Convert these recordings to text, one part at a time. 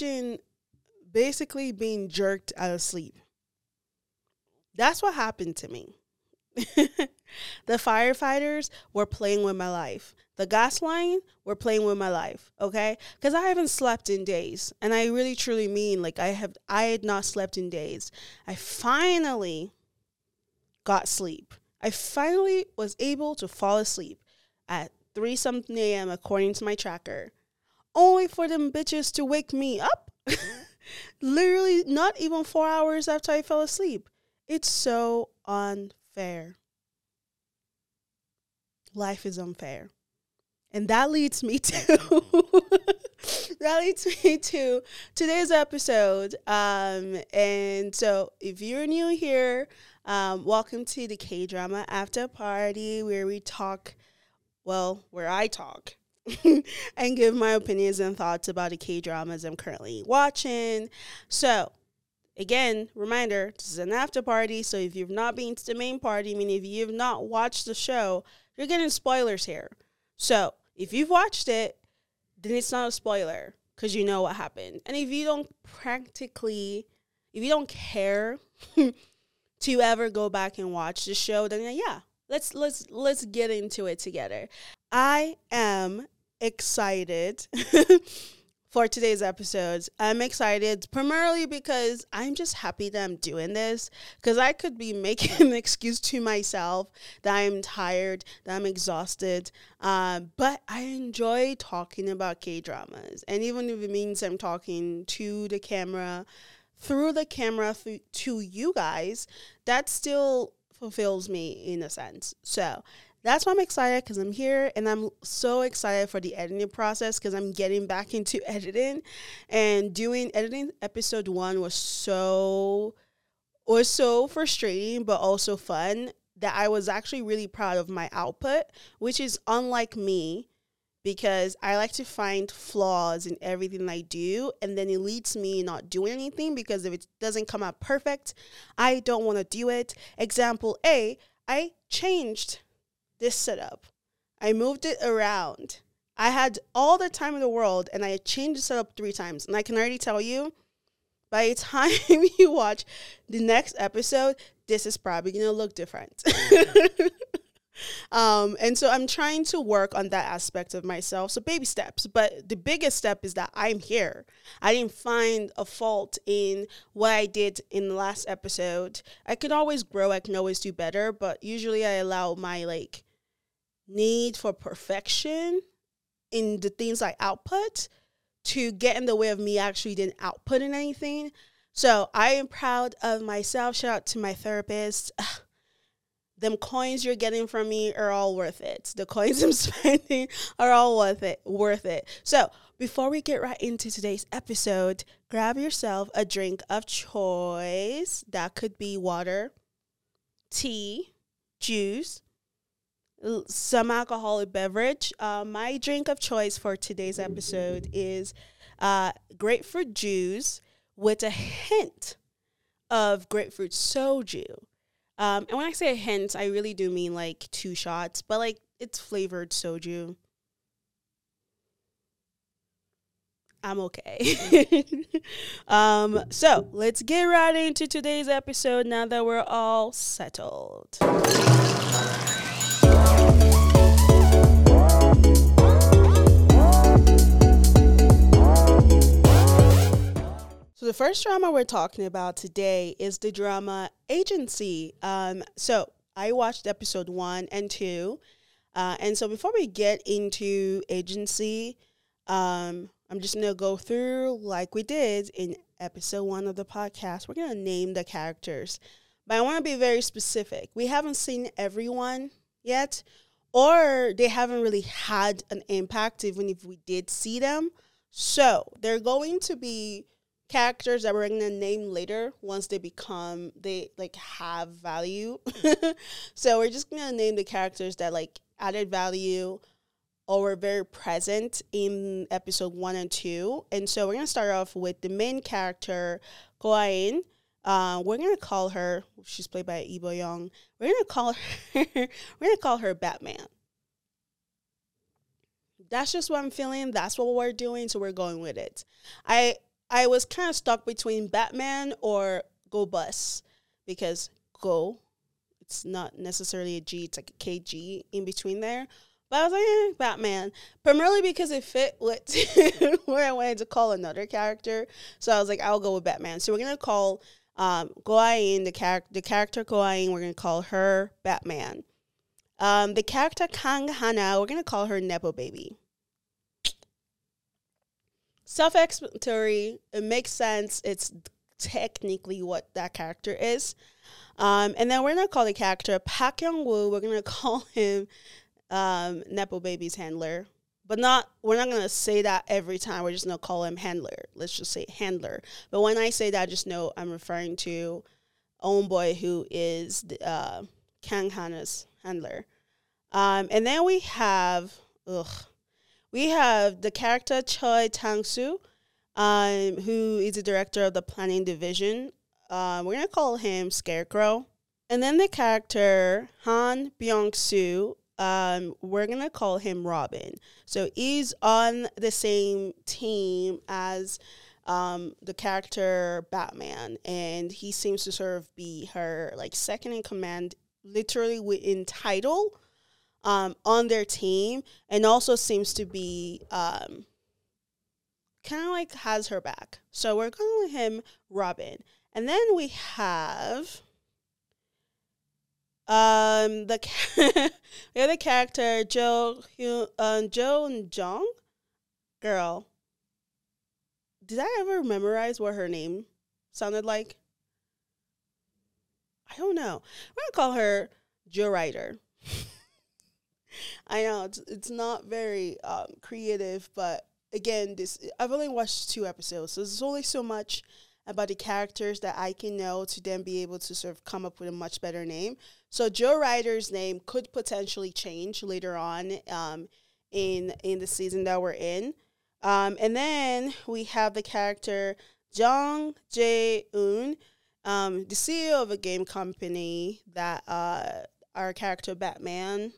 imagine basically being jerked out of sleep. That's what happened to me. the firefighters were playing with my life. The gas line were playing with my life, okay? Because I haven't slept in days. And I really truly mean like I have I had not slept in days. I finally got sleep. I finally was able to fall asleep at 3 something a.m. according to my tracker. Only for them bitches to wake me up. Literally not even 4 hours after I fell asleep. It's so unfair. Life is unfair. And that leads me to that leads me to today's episode. Um, and so if you're new here, um, welcome to the K drama after party where we talk well, where I talk and give my opinions and thoughts about the K dramas I'm currently watching. So again, reminder, this is an after party. So if you've not been to the main party, I mean if you've not watched the show, you're getting spoilers here. So if you've watched it, then it's not a spoiler because you know what happened. And if you don't practically, if you don't care to ever go back and watch the show, then yeah, let's let's let's get into it together. I am excited for today's episode. I'm excited primarily because I'm just happy that I'm doing this because I could be making an excuse to myself that I'm tired, that I'm exhausted. Uh, but I enjoy talking about K dramas. And even if it means I'm talking to the camera, through the camera to you guys, that still fulfills me in a sense. So that's why I'm excited because I'm here and I'm so excited for the editing process because I'm getting back into editing and doing editing episode one was so was so frustrating but also fun that I was actually really proud of my output, which is unlike me because I like to find flaws in everything I do and then it leads me not doing anything because if it doesn't come out perfect, I don't want to do it. Example A, I changed this setup. I moved it around. I had all the time in the world and I changed the setup three times. And I can already tell you, by the time you watch the next episode, this is probably going to look different. um, and so I'm trying to work on that aspect of myself. So baby steps. But the biggest step is that I'm here. I didn't find a fault in what I did in the last episode. I could always grow, I can always do better, but usually I allow my like need for perfection in the things I output to get in the way of me actually didn't output in anything. So I am proud of myself. Shout out to my therapist. Them coins you're getting from me are all worth it. The coins I'm spending are all worth it. Worth it. So before we get right into today's episode, grab yourself a drink of choice. That could be water, tea, juice, some alcoholic beverage. Uh, my drink of choice for today's episode is uh, grapefruit juice with a hint of grapefruit soju. Um, and when I say a hint, I really do mean like two shots, but like it's flavored soju. I'm okay. um, so let's get right into today's episode now that we're all settled. So the first drama we're talking about today is the drama Agency. Um, so I watched episode one and two, uh, and so before we get into Agency, um, I'm just gonna go through like we did in episode one of the podcast. We're gonna name the characters, but I want to be very specific. We haven't seen everyone yet, or they haven't really had an impact, even if we did see them. So they're going to be characters that we're gonna name later once they become they like have value. so we're just gonna name the characters that like added value or were very present in episode one and two. And so we're gonna start off with the main character, Go Ah-In. Uh, we're gonna call her. She's played by Lee Bo-young. We're gonna call her. we're gonna call her Batman. That's just what I'm feeling. That's what we're doing. So we're going with it. I I was kind of stuck between Batman or Go Bus because Go, it's not necessarily a G, it's like a KG in between there. But I was like, eh, Batman, primarily because it fit what where I wanted to call another character. So I was like, I'll go with Batman. So we're gonna call um, Go Ah-In, the character, the character Go Ah-In, we're gonna call her Batman. Um, the character Kang Hana, we're gonna call her Nepo Baby. Self-explanatory. It makes sense. It's technically what that character is. Um, and then we're gonna call the character Pak Young Woo. We're gonna call him um, Nepo Baby's handler, but not. We're not gonna say that every time. We're just gonna call him handler. Let's just say handler. But when I say that, just know I'm referring to own boy who is uh, Kang Hana's handler. Um, and then we have ugh, we have the character Choi Chang Soo, um, who is the director of the planning division. Um, we're gonna call him Scarecrow. And then the character Han Byung Soo, um, we're gonna call him Robin. So he's on the same team as um, the character Batman, and he seems to sort of be her like second in command, literally within title, um, on their team, and also seems to be um, kind of like has her back. So we're calling him Robin, and then we have um, the the other character, Joe uh, Joe Jong, girl. Did I ever memorize what her name sounded like? I don't know. I'm gonna call her Joe Ryder. I know it's it's not very um, creative, but again, this I've only watched two episodes, so there's only so much about the characters that I can know to then be able to sort of come up with a much better name. So Joe Ryder's name could potentially change later on um, in in the season that we're in. Um, and then we have the character Jong Jae Un, um, the CEO of a game company that uh, our character Batman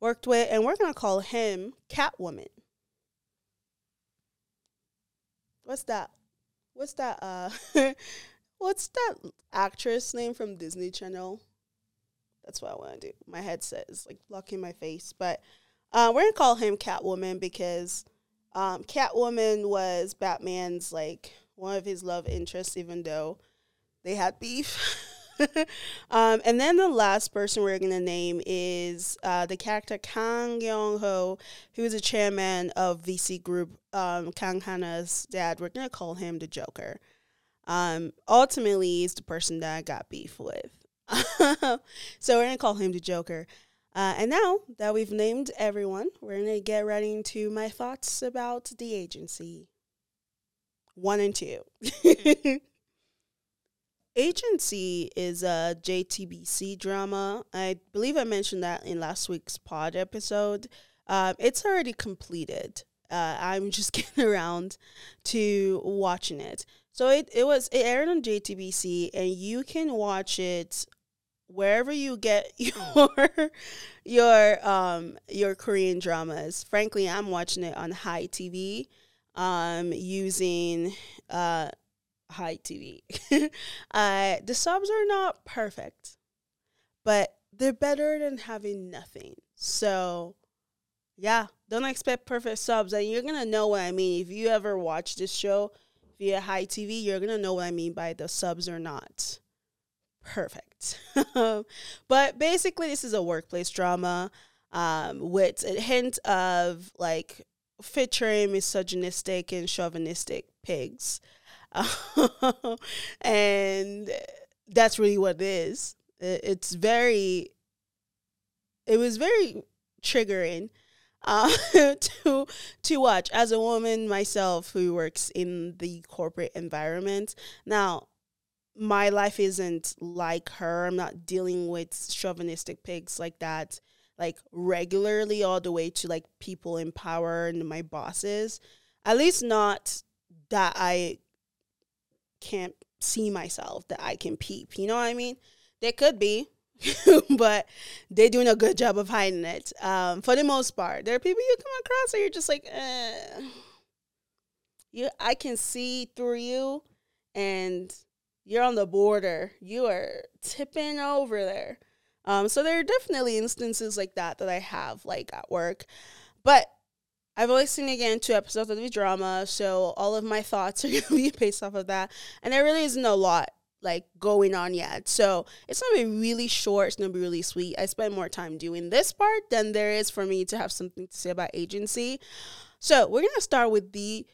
worked with, and we're gonna call him Catwoman. What's that? what's that uh what's that actress name from Disney Channel? That's what I want to do. My headset is like blocking my face, but uh, we're gonna call him Catwoman because um, Catwoman was Batman's like one of his love interests, even though they had beef. um, and then the last person we're gonna name is uh, the character Kang Yong Ho, who is a chairman of VC Group. Um, Kang Hana's dad. We're gonna call him the Joker. Um, ultimately, he's the person that I got beef with. so we're gonna call him the Joker. Uh, and now that we've named everyone, we're gonna get right into my thoughts about the agency. One and two. Agency is a JTBC drama. I believe I mentioned that in last week's pod episode. Um, it's already completed. Uh, I'm just getting around to watching it. So it, it was it aired on JTBC and you can watch it wherever you get your your um your Korean dramas. Frankly, I'm watching it on Hi TV um using uh Hi TV. uh, the subs are not perfect, but they're better than having nothing. So, yeah, don't expect perfect subs. And you're going to know what I mean. If you ever watch this show via Hi TV, you're going to know what I mean by the subs are not perfect. but basically, this is a workplace drama um, with a hint of like featuring misogynistic and chauvinistic pigs. and that's really what it is. It's very, it was very triggering uh, to to watch as a woman myself who works in the corporate environment. Now, my life isn't like her. I'm not dealing with chauvinistic pigs like that, like regularly, all the way to like people in power and my bosses. At least not that I can't see myself that I can peep. You know what I mean? They could be, but they're doing a good job of hiding it. Um, for the most part, there are people you come across and you're just like, eh. You I can see through you and you're on the border. You are tipping over there. Um, so there are definitely instances like that that I have like at work. But I've only seen again two episodes of the drama, so all of my thoughts are gonna be based off of that. And there really isn't a lot like going on yet. So it's gonna be really short, it's gonna be really sweet. I spend more time doing this part than there is for me to have something to say about agency. So we're gonna start with the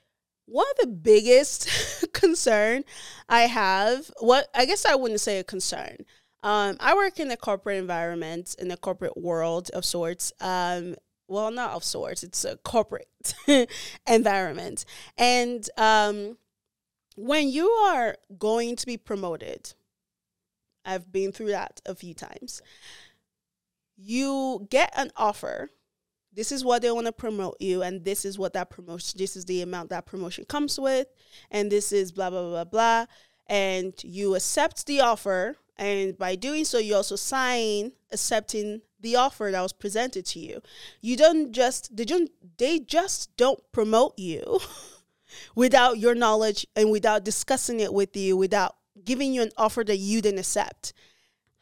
one of the biggest concern I have, what I guess I wouldn't say a concern. Um, I work in the corporate environment, in the corporate world of sorts. Um, well, not of sorts, it's a corporate environment. And um, when you are going to be promoted, I've been through that a few times. You get an offer this is what they want to promote you and this is what that promotion this is the amount that promotion comes with and this is blah blah blah blah and you accept the offer and by doing so you also sign accepting the offer that was presented to you you don't just they don't they just don't promote you without your knowledge and without discussing it with you without giving you an offer that you didn't accept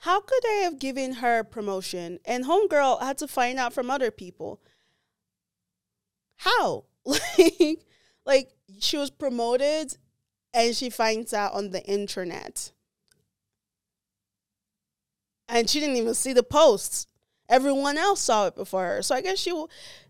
how could I have given her promotion and homegirl had to find out from other people? How? like like she was promoted and she finds out on the internet. And she didn't even see the posts. Everyone else saw it before her. So I guess she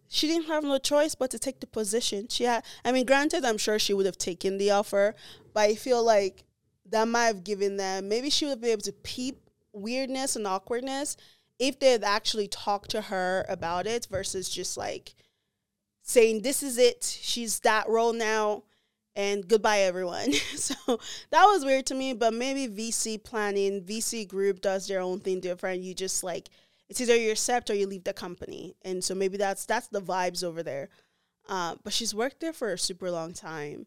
she didn't have no choice but to take the position. She had I mean granted I'm sure she would have taken the offer, but I feel like that might have given them maybe she would be able to peep weirdness and awkwardness if they had actually talked to her about it versus just like saying this is it she's that role now and goodbye everyone. So that was weird to me but maybe vc planning vc group does their own thing different. You just like it's either you accept or you leave the company. And so maybe that's that's the vibes over there. Uh, but she's worked there for a super long time.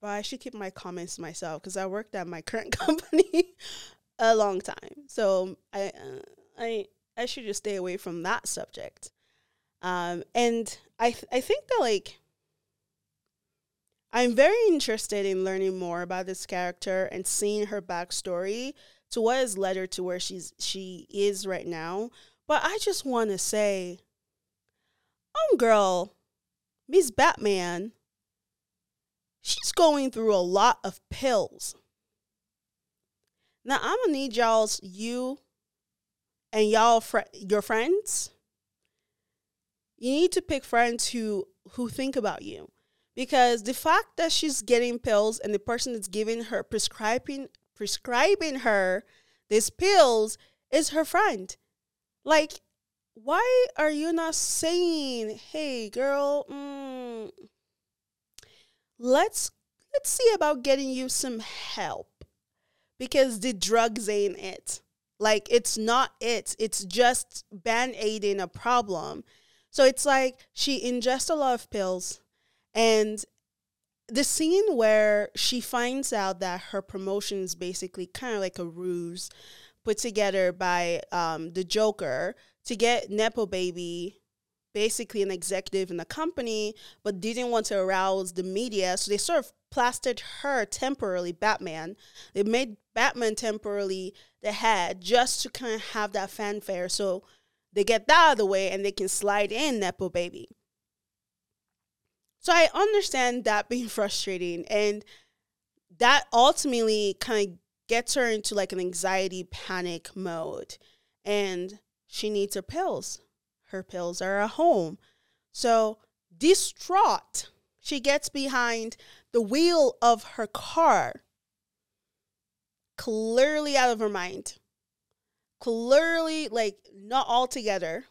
But I should keep my comments to myself because I worked at my current company a long time. So I uh, I I should just stay away from that subject. Um, and I th- I think that like I'm very interested in learning more about this character and seeing her backstory to what has led her to where she's she is right now. But I just want to say, oh girl, Miss Batman she's going through a lot of pills. Now I'm gonna need y'all's you and y'all fr- your friends. You need to pick friends who who think about you, because the fact that she's getting pills and the person that's giving her prescribing prescribing her these pills is her friend. Like, why are you not saying, "Hey, girl"? Mm, let's let's see about getting you some help because the drugs ain't it. Like it's not it. It's just band-aiding a problem. So it's like she ingests a lot of pills and the scene where she finds out that her promotion is basically kind of like a ruse put together by um, the Joker to get Nepo Baby basically an executive in the company, but didn't want to arouse the media. So they sort of plastered her temporarily, Batman. They made Batman temporarily the head just to kind of have that fanfare. So they get that out of the way and they can slide in Nepo Baby. So I understand that being frustrating. And that ultimately kind of gets her into like an anxiety panic mode. And she needs her pills her pills are at home. So, distraught, she gets behind the wheel of her car, clearly out of her mind, clearly, like, not all together.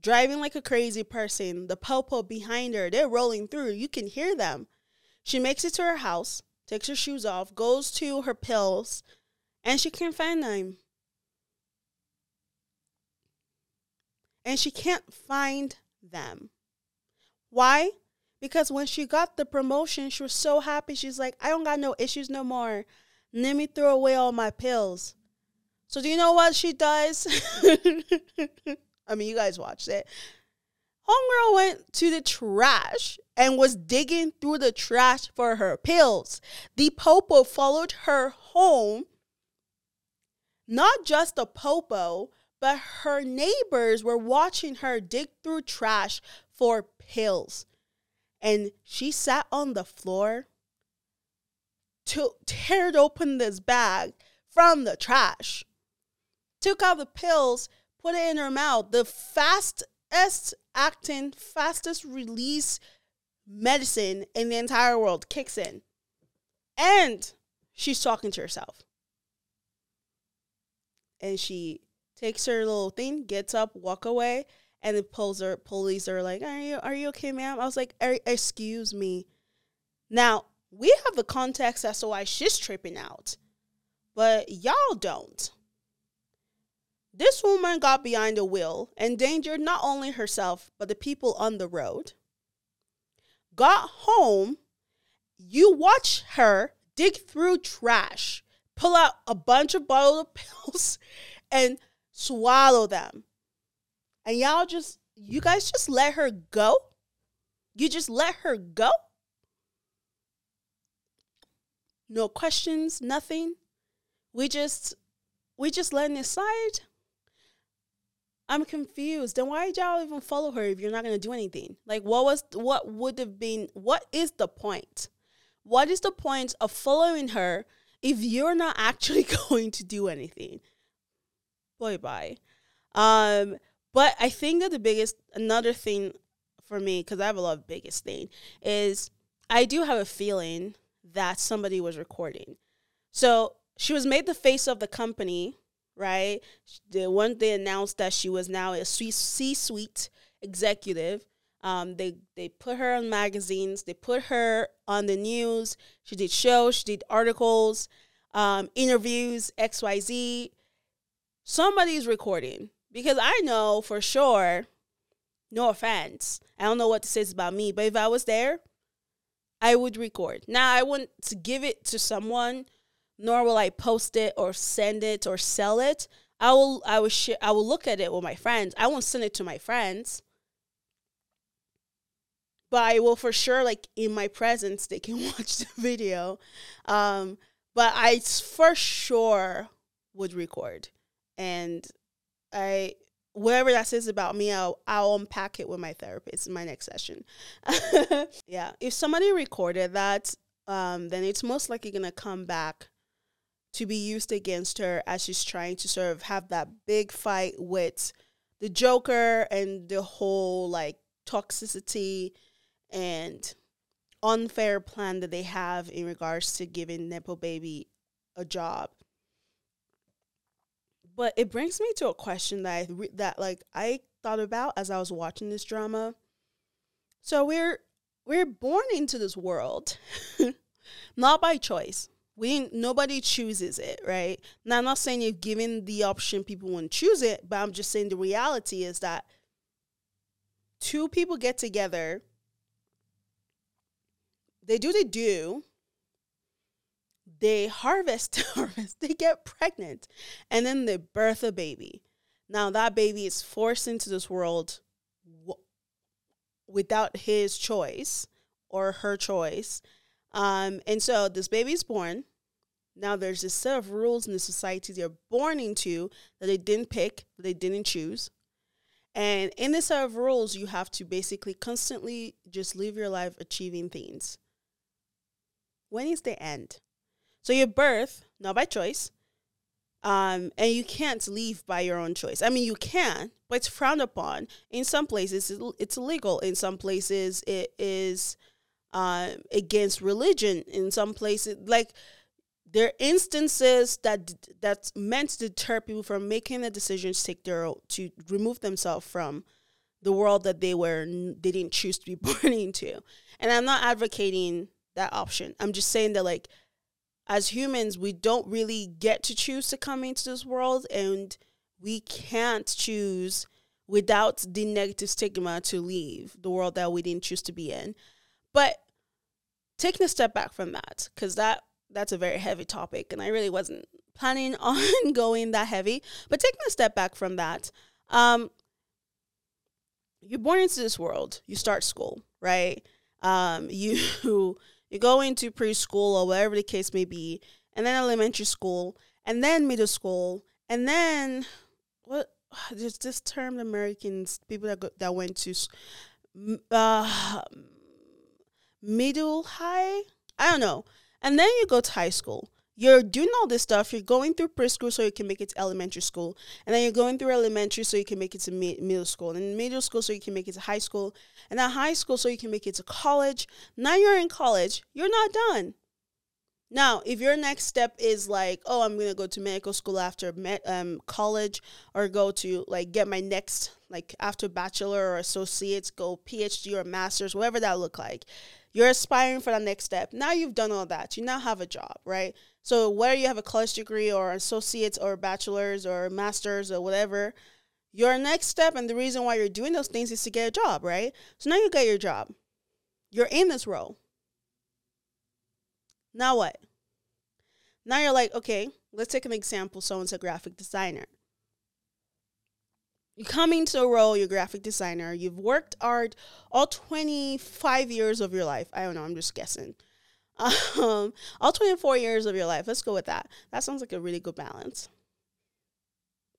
Driving like a crazy person, the popo behind her, they're rolling through. You can hear them. She makes it to her house, takes her shoes off, goes to her pills, and she can't find them. and she can't find them. Why? Because when she got the promotion, she was so happy. She's like, I don't got no issues no more. Let me throw away all my pills. So do you know what she does? I mean, you guys watched it. Homegirl went to the trash and was digging through the trash for her pills. The popo followed her home. Not just the popo, but her neighbors were watching her dig through trash for pills. And she sat on the floor to tear open this bag from the trash, took out the pills, put it in her mouth. The fastest acting, fastest release medicine in the entire world kicks in. And she's talking to herself. And she takes her little thing, gets up, walk away, and the pulls her police are like, Are you are you okay, ma'am? I was like, er, excuse me. Now, we have the context as to why she's tripping out. But y'all don't. This woman got behind the wheel, endangered not only herself, but the people on the road. Got home, you watch her dig through trash, pull out a bunch of bottled pills, and swallow them. And y'all just, you guys just let her go? You just let her go? No questions, nothing. We just, we just let it slide. I'm confused. Then why did y'all even follow her if you're not gonna do anything? Like, what was, what would have been, what is the point? What is the point of following her if you're not actually going to do anything? Boy, bye. Um, but I think that the biggest, another thing for me, because I have a lot of biggest thing, is I do have a feeling that somebody was recording. So she was made the face of the company, right? The one they announced that she was now a C-suite executive. Um, they they put her on magazines. They put her on the news. She did shows. She did articles, um, interviews, X Y Z. Somebody's recording because I know for sure. No offense, I don't know what this says about me, but if I was there, I would record. Now I wouldn't give it to someone, nor will I post it or send it or sell it. I will I will share I will look at it with my friends. I won't send it to my friends. But I will for sure like in my presence they can watch the video. Um but I for sure would record. And I whatever that says about me, I'll, I'll unpack it with my therapist in my next session. yeah. If somebody recorded that, um, then it's most likely to come back to be used against her as she's trying to sort of have that big fight with the Joker and the whole like toxicity and unfair plan that they have in regards to giving Nepo Baby a job but it brings me to a question that I re- that like I thought about as I was watching this drama. So we're we're born into this world, not by choice. We nobody chooses it, right? Now I'm not saying if given the option people wouldn't choose it, but I'm just saying the reality is that two people get together, they do they do, they harvest, harvest, they get pregnant, and then they birth a baby. Now that baby is forced into this world without his choice or her choice. Um, and so this baby is born. Now there's a set of rules in the society they're born into that they didn't pick, that they didn't choose. And in this set of rules, you have to basically constantly just live your life achieving things. When is the end? So your birth, not by choice, um, and you can't leave by your own choice. I mean, you can, but it's frowned upon. In some places, it's illegal. In some places, it is uh, against religion. In some places, like there are instances that that's meant to deter people from making the decision to take their to remove themselves from the world that they were they didn't choose to be born into. And I'm not advocating that option. I'm just saying that like as humans, we don't really get to choose to come into this world, and we can't choose without the negative stigma to leave the world that we didn't choose to be in. But taking a step back from that, because that that's a very heavy topic, and I really wasn't planning on going that heavy. But taking a step back from that, um, you're born into this world. You start school, right? Um, you you go into preschool or whatever the case may be, and then elementary school, and then middle school, and then what? There's this term Americans people that go, that went to uh, middle high. I don't know, and then you go to high school you're doing all this stuff. You're going through preschool so you can make it to elementary school, and then you're going through elementary so you can make it to mi- middle school, and middle school so you can make it to high school, and then high school so you can make it to college. Now you're in college. You're not done. Now, if your next step is like, oh, I'm gonna go to medical school after um, college, or go to like get my next like after bachelor or associates, go PhD or masters, whatever that look like. You're aspiring for the next step. Now you've done all that. You now have a job, right? So whether you have a college degree or associates or bachelor's or master's or whatever, your next step and the reason why you're doing those things is to get a job, right? So now you get your job. You're in this role. Now what? Now you're like, okay, let's take an example. Someone's a graphic designer. You come into a role, you're a graphic designer. You've worked art all 25 years of your life. I don't know, I'm just guessing. Um, all 24 years of your life. Let's go with that. That sounds like a really good balance.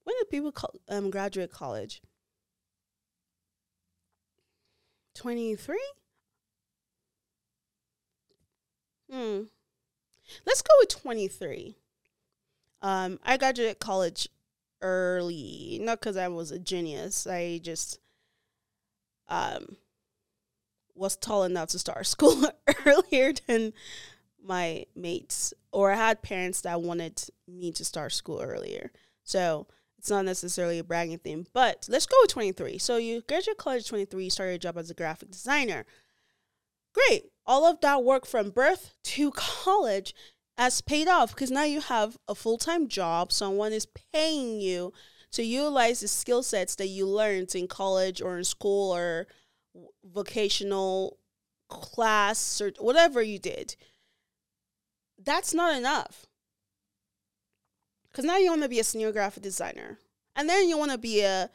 When did people um, graduate college? 23? Hmm. Let's go with 23. Um, I graduated college early, not because I was a genius. I just um was tall enough to start school earlier than my mates, or I had parents that wanted me to start school earlier. So it's not necessarily a bragging thing, but let's go with 23. So you graduate college 23, you start your job as a graphic designer. Great. All of that work from birth to college has paid off because now you have a full time job. Someone is paying you to utilize the skill sets that you learned in college or in school or vocational class or whatever you did, that's not enough. Because now you want to be a senior graphic designer, and then you want to be a,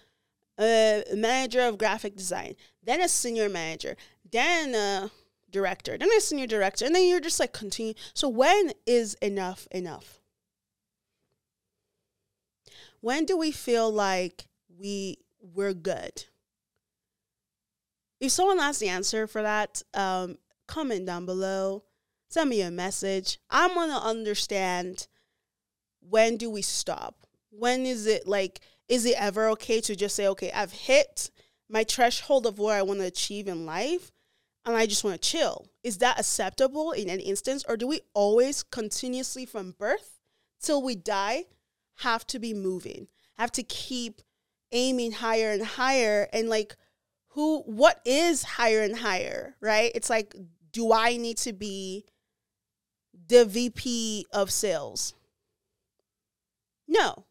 a manager of graphic design, then a senior manager, then a director, then a senior director, and then you're just like continue. So when is enough enough? When do we feel like we we're good? If someone has the answer for that, um, comment down below. Send me a message. I want to understand when do we stop? When is it like, is it ever okay to just say, okay, I've hit my threshold of what I want to achieve in life and I just want to chill? Is that acceptable in any instance? Or do we always continuously from birth till we die have to be moving, have to keep aiming higher and higher and like who what is higher and higher, right? It's like do I need to be the VP of sales? No.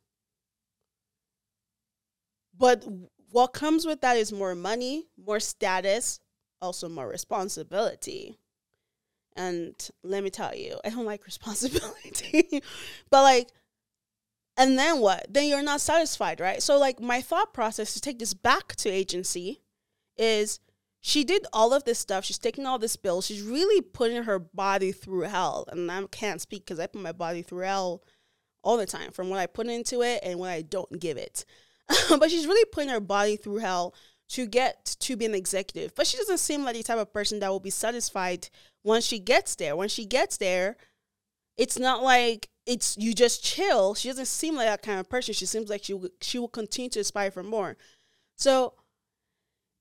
But what comes with that is more money, more status, also more responsibility. And let me tell you, I don't like responsibility. but like and then what? Then you're not satisfied, right? So like my thought process to take this back to agency is she did all of this stuff. She's taking all this bill. She's really putting her body through hell. And I can't speak because I put my body through hell all the time from what I put into it and what I don't give it. but she's really putting her body through hell to get to be an executive. But she doesn't seem like the type of person that will be satisfied once she gets there. When she gets there, it's not like it's you just chill. She doesn't seem like that kind of person. She seems like she she will continue to aspire for more. So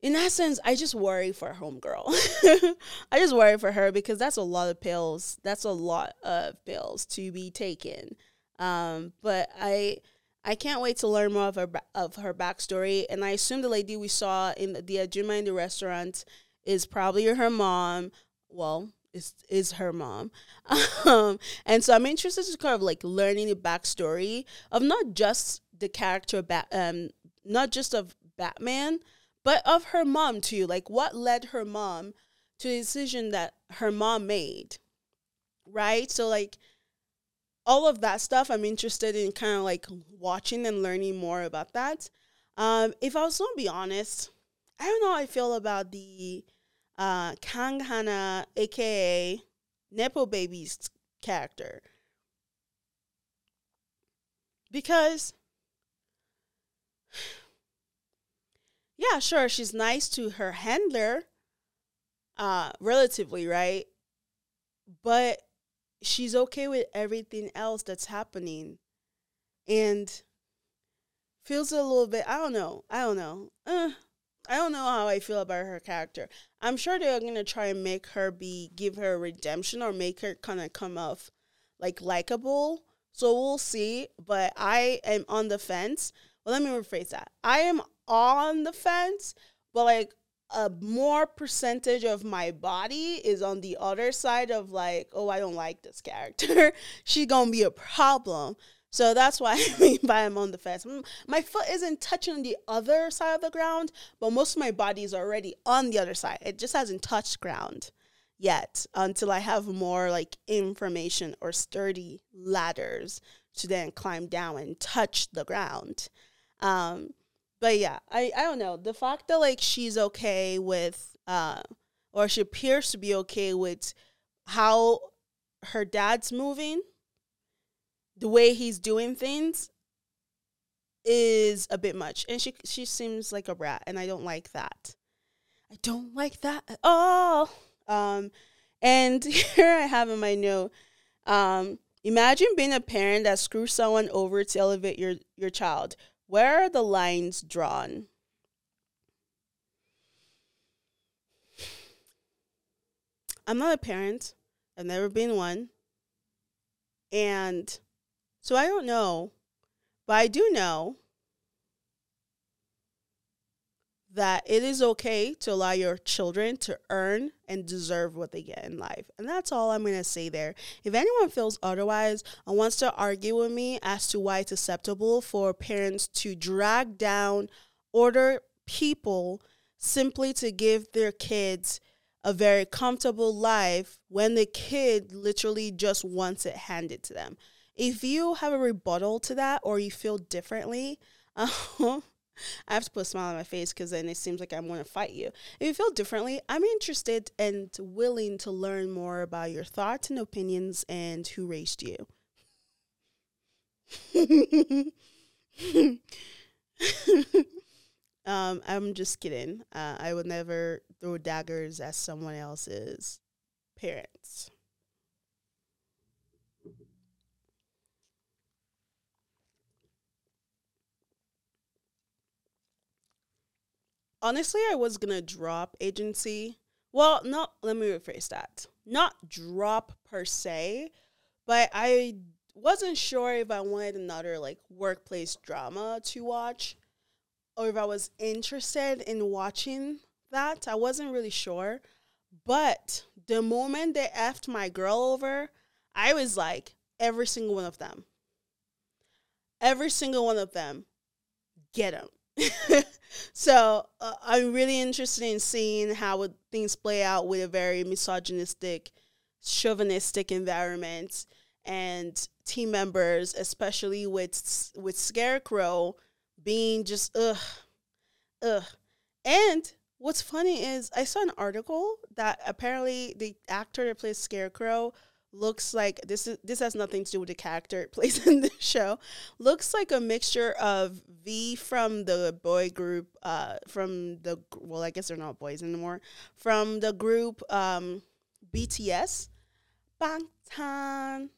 in that sense, I just worry for a homegirl. I just worry for her because that's a lot of pills. That's a lot of pills to be taken. Um, but I I can't wait to learn more of her of her backstory. And I assume the lady we saw in the, the Ajuma in the restaurant is probably her mom. Well, is is her mom. Um, and so I'm interested to kind of like learning the backstory of not just the character, ba- um, not just of Batman but of her mom too. Like what led her mom to the decision that her mom made, right? So like all of that stuff, I'm interested in kind of like watching and learning more about that. Um, if I was gonna be honest, I don't know how I feel about the uh, Kang Hana, aka Nepo Baby's character. Because, yeah, sure, she's nice to her handler, uh, relatively, right? But she's okay with everything else that's happening. And feels a little bit, I don't know, I don't know. Uh, I don't know how I feel about her character. I'm sure they're gonna try and make her be give her redemption or make her kind of come off like likable. So we'll see. But I am on the fence. Well, let me rephrase that. I am on the fence, but like a more percentage of my body is on the other side of like, oh, I don't like this character. She's gonna be a problem. So that's why I mean by I'm on the fence. My foot isn't touching the other side of the ground, but most of my body is already on the other side. It just hasn't touched ground yet until I have more like information or sturdy ladders to then climb down and touch the ground. Um, but yeah, I, I don't know. The fact that like she's okay with uh or she appears to be okay with how her dad's moving the way he's doing things is a bit much and she she seems like a brat and I don't like that. I don't like that at all. Um and here I have in my note um imagine being a parent that screws someone over to elevate your your child. Where are the lines drawn? I'm not a parent. I've never been one. And so I don't know, but I do know that it is okay to allow your children to earn and deserve what they get in life. And that's all I'm going to say there. If anyone feels otherwise and wants to argue with me as to why it's acceptable for parents to drag down order people simply to give their kids a very comfortable life when the kid literally just wants it handed to them. If you have a rebuttal to that or you feel differently, uh, I have to put a smile on my face because then it seems like I'm going to fight you. If you feel differently, I'm interested and willing to learn more about your thoughts and opinions and who raised you. um, I'm just kidding. Uh, I would never throw daggers at someone else's parents. Honestly, I was gonna drop agency. Well, not let me rephrase that. Not drop per se, but I wasn't sure if I wanted another like workplace drama to watch or if I was interested in watching that. I wasn't really sure. But the moment they effed my girl over, I was like, every single one of them. Every single one of them, get them. so uh, I'm really interested in seeing how things play out with a very misogynistic, chauvinistic environment and team members, especially with with Scarecrow being just ugh, ugh. And what's funny is I saw an article that apparently the actor that plays Scarecrow looks like this is this has nothing to do with the character it plays in the show. Looks like a mixture of V from the boy group, uh, from the well, I guess they're not boys anymore. From the group um, BTS, Bangtan.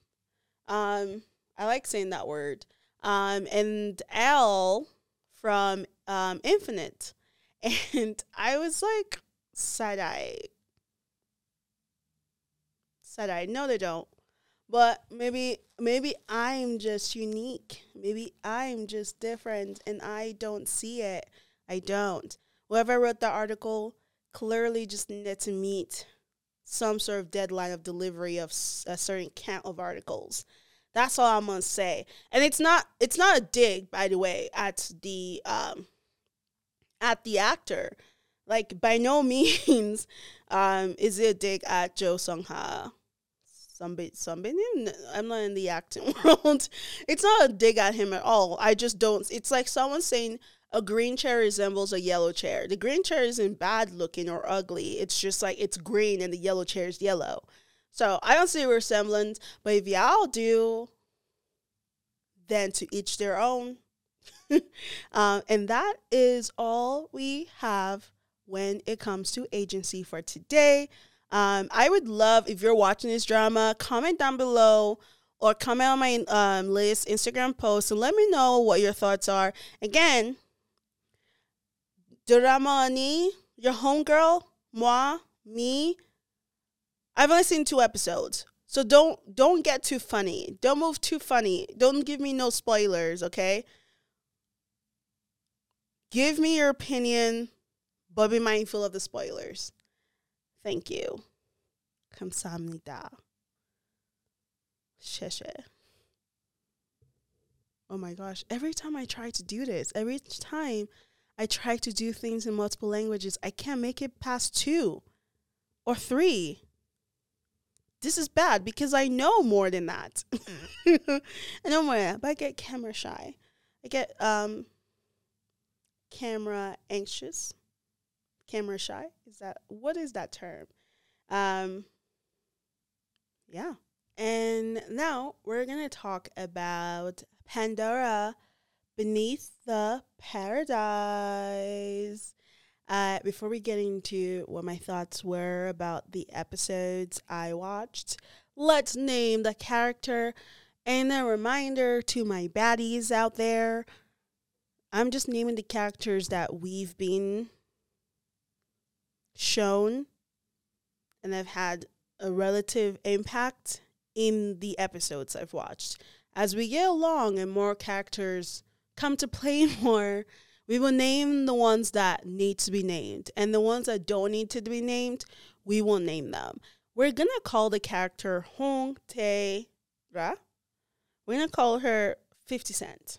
Um, I like saying that word. Um, and L from um, Infinite, and I was like side eye Said I. No, they don't. But maybe maybe I'm just unique. Maybe I'm just different and I don't see it. I don't. Whoever wrote the article clearly just needed to meet some sort of deadline of delivery of a certain count of articles. That's all I'm gonna say. And it's not it's not a dig, by the way, at the um at the actor. Like by no means um is it a dig at Joe Sung Ha Sunbaenim, sunbaenim. I'm not in the acting world. It's not a dig at him at all. I just don't. It's like someone saying, a green chair resembles a yellow chair. The green chair isn't bad looking or ugly. It's just like it's green and the yellow chair is yellow. So I don't see a resemblance, but if y'all do, then to each their own. um, and that is all we have when it comes to agency for today. Um, I would love if you're watching this drama, comment down below or comment on my um, list Instagram post and let me know what your thoughts are. Again, drama ni your homegirl, moi, me. I've only seen two episodes. So don't don't get too funny. Don't move too funny. Don't give me no spoilers, okay? Give me your opinion, but be mindful of the spoilers. Thank you. 감사합니다. 셰셰. Oh my gosh. Every time I try to do this, every time I try to do things in multiple languages, I can't make it past two or three. This is bad because I know more than that. I know more, but I get camera shy. I get um camera anxious. Camera shy. Is that what is that term? Um yeah. And now we're to talk about Pandora Beneath the Paradise. Uh, before we get into what my thoughts were about the episodes I watched, let's name the character. And a reminder to my baddies out there I'm just naming the characters that we've been shown and have had a relative impact in the episodes I've watched. As we get along and more characters come to play more, we will name the ones that need to be named. And the ones that don't need to be named, we will name them. We're going to call the character Hong Tae Ra. We're going to call her 50 Cent.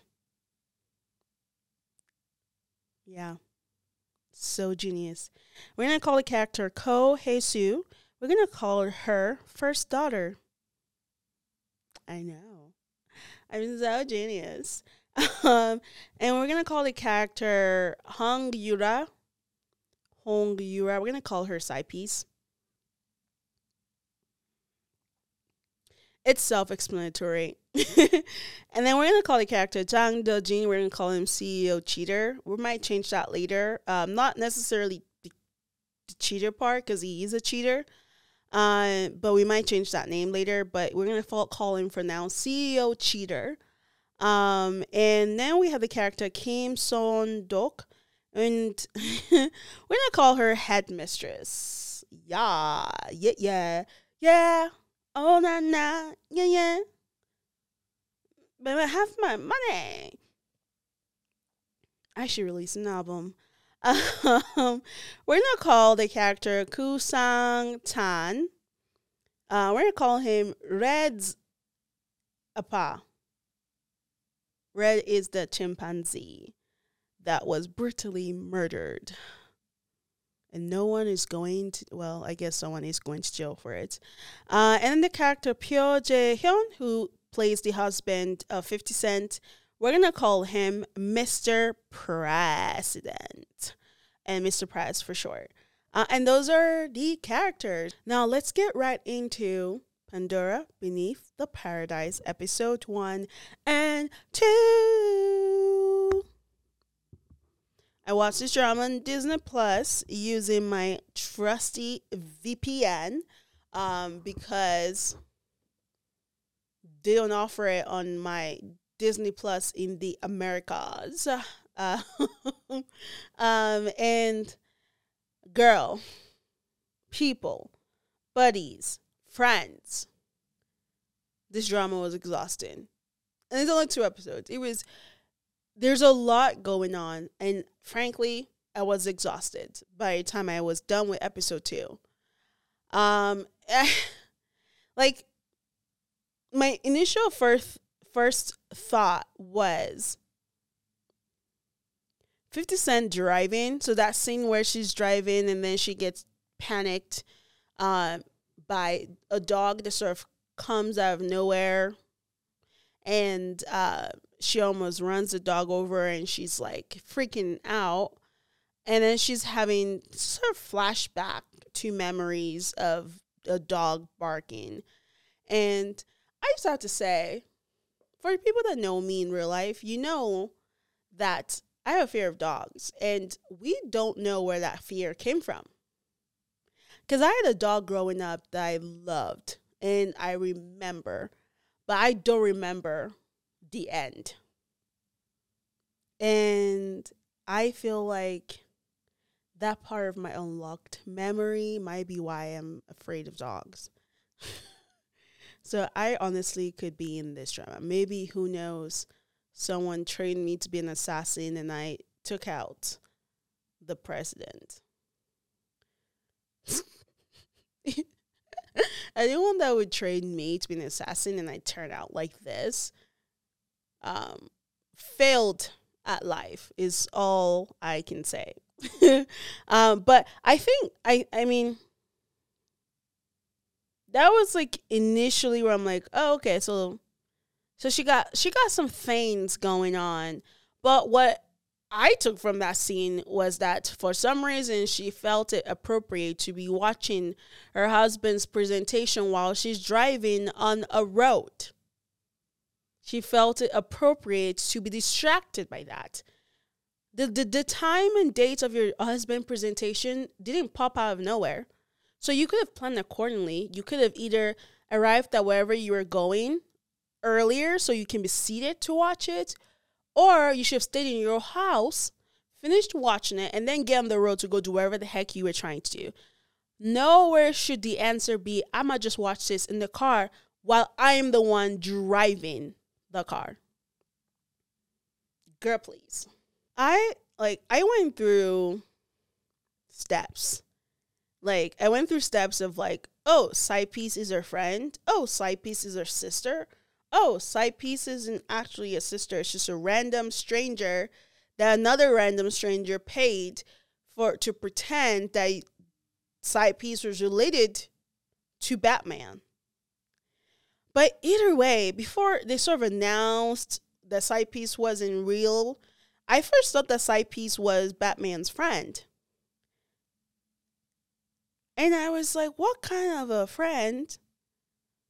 Yeah. So genius. We're going to call the character Ko Soo. We're going to call her first daughter. I know. I'm so genius. Um, and we're gonna call the character Hong Yura. Hong Yura. We're gonna call her side piece. It's self-explanatory. and then we're gonna call the character Jang Do Jin. We're gonna call him CEO Cheater. We might change that later. Um, not necessarily the, the cheater part because he is a cheater. Uh, but we might change that name later. But we're gonna call him for now CEO Cheater. Um, and then we have the character Kim Son Dok, and we're gonna call her headmistress. Yeah, yeah, yeah, yeah. Oh na na, yeah, yeah. But I have my money. I should release an album. Um, we're gonna call the character Kusang Tan. Uh, we're gonna call him Red's Apa. Red is the chimpanzee that was brutally murdered. And no one is going to, well, I guess someone is going to jail for it. Uh, and the character Pyo Jae Hyun, who plays the husband of 50 Cent, we're going to call him Mr. President. And Mr. Press for short. Uh, and those are the characters. Now let's get right into Pandora Beneath the Paradise, episode one and two. I watched this drama on Disney Plus using my trusty VPN um, because they don't offer it on my Disney Plus in the Americas. Uh, um, and girl, people, buddies, friends. This drama was exhausting. And it's only two episodes. It was there's a lot going on and frankly, I was exhausted by the time I was done with episode 2. Um like my initial first first thought was 50 Cent driving. So that scene where she's driving and then she gets panicked um, by a dog that sort of comes out of nowhere and uh, she almost runs the dog over and she's like freaking out. And then she's having sort of flashback to memories of a dog barking. And I just have to say, for people that know me in real life, you know that I have a fear of dogs. And we don't know where that fear came from. Because I had a dog growing up that I loved and I remember, but I don't remember the end. And I feel like that part of my unlocked memory might be why I'm afraid of dogs. so I honestly could be in this drama. Maybe, who knows, someone trained me to be an assassin and I took out the president. anyone that would train me to be an assassin and I turn out like this, um, failed at life is all I can say. um, but I think I I mean that was like initially where I'm like, oh okay, so so she got she got some things going on. But what I took from that scene was that for some reason she felt it appropriate to be watching her husband's presentation while she's driving on a road. She felt it appropriate to be distracted by that. The, the, the time and date of your husband presentation didn't pop out of nowhere. So you could have planned accordingly. You could have either arrived at wherever you were going earlier so you can be seated to watch it or you should have stayed in your house, finished watching it, and then get on the road to go do whatever the heck you were trying to do. Nowhere should the answer be, I'm to just watch this in the car while I am the one driving the car. Girl, please. I like I went through steps. Like I went through steps of like, oh, side piece is her friend. Oh, side piece is her sister oh, side piece isn't actually a sister. It's just a random stranger that another random stranger paid for to pretend that side piece was related to Batman. But either way, before they sort of announced that side piece wasn't real, I first thought that side piece was Batman's friend. And I was like, what kind of a friend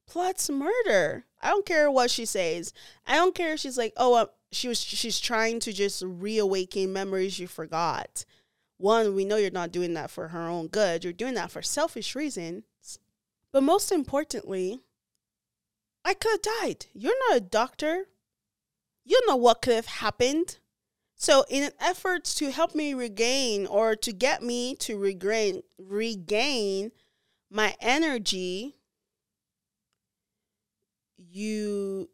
plots murder? I don't care what she says. I don't care if she's like, oh, uh, she was she's trying to just reawaken memories you forgot. One, we know you're not doing that for her own good. You're doing that for selfish reasons. But most importantly, I could have died. You're not a doctor. You know what could have happened. So, in an effort to help me regain or to get me to regain regain my energy you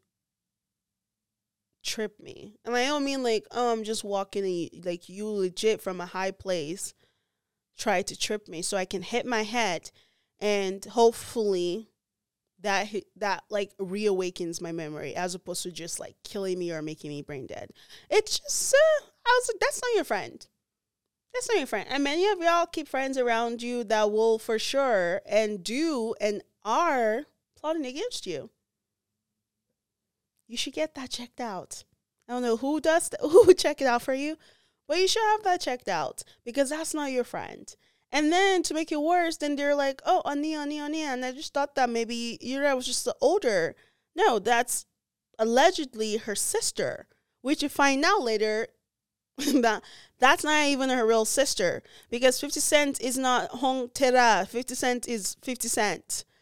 trip me. And I don't mean like, oh, I'm just walking and like you legit from a high place try to trip me so I can hit my head and hopefully that that like reawakens my memory as opposed to just like killing me or making me brain dead. It's just uh, I was like that's not your friend. That's not your friend. And many of y'all keep friends around you that will for sure and do and are plotting against you you should get that checked out. I don't know who does th- who would check it out for you, but you should have that checked out because that's not your friend. And then to make it worse, then they're like, "Oh, Ania, Ania, Ania," and I just thought that maybe Ira was just the older. No, that's allegedly her sister, which you find out later that that's not even her real sister because 50 Cent is not Hong Tae Ra. 50 Cent is 50 Cent.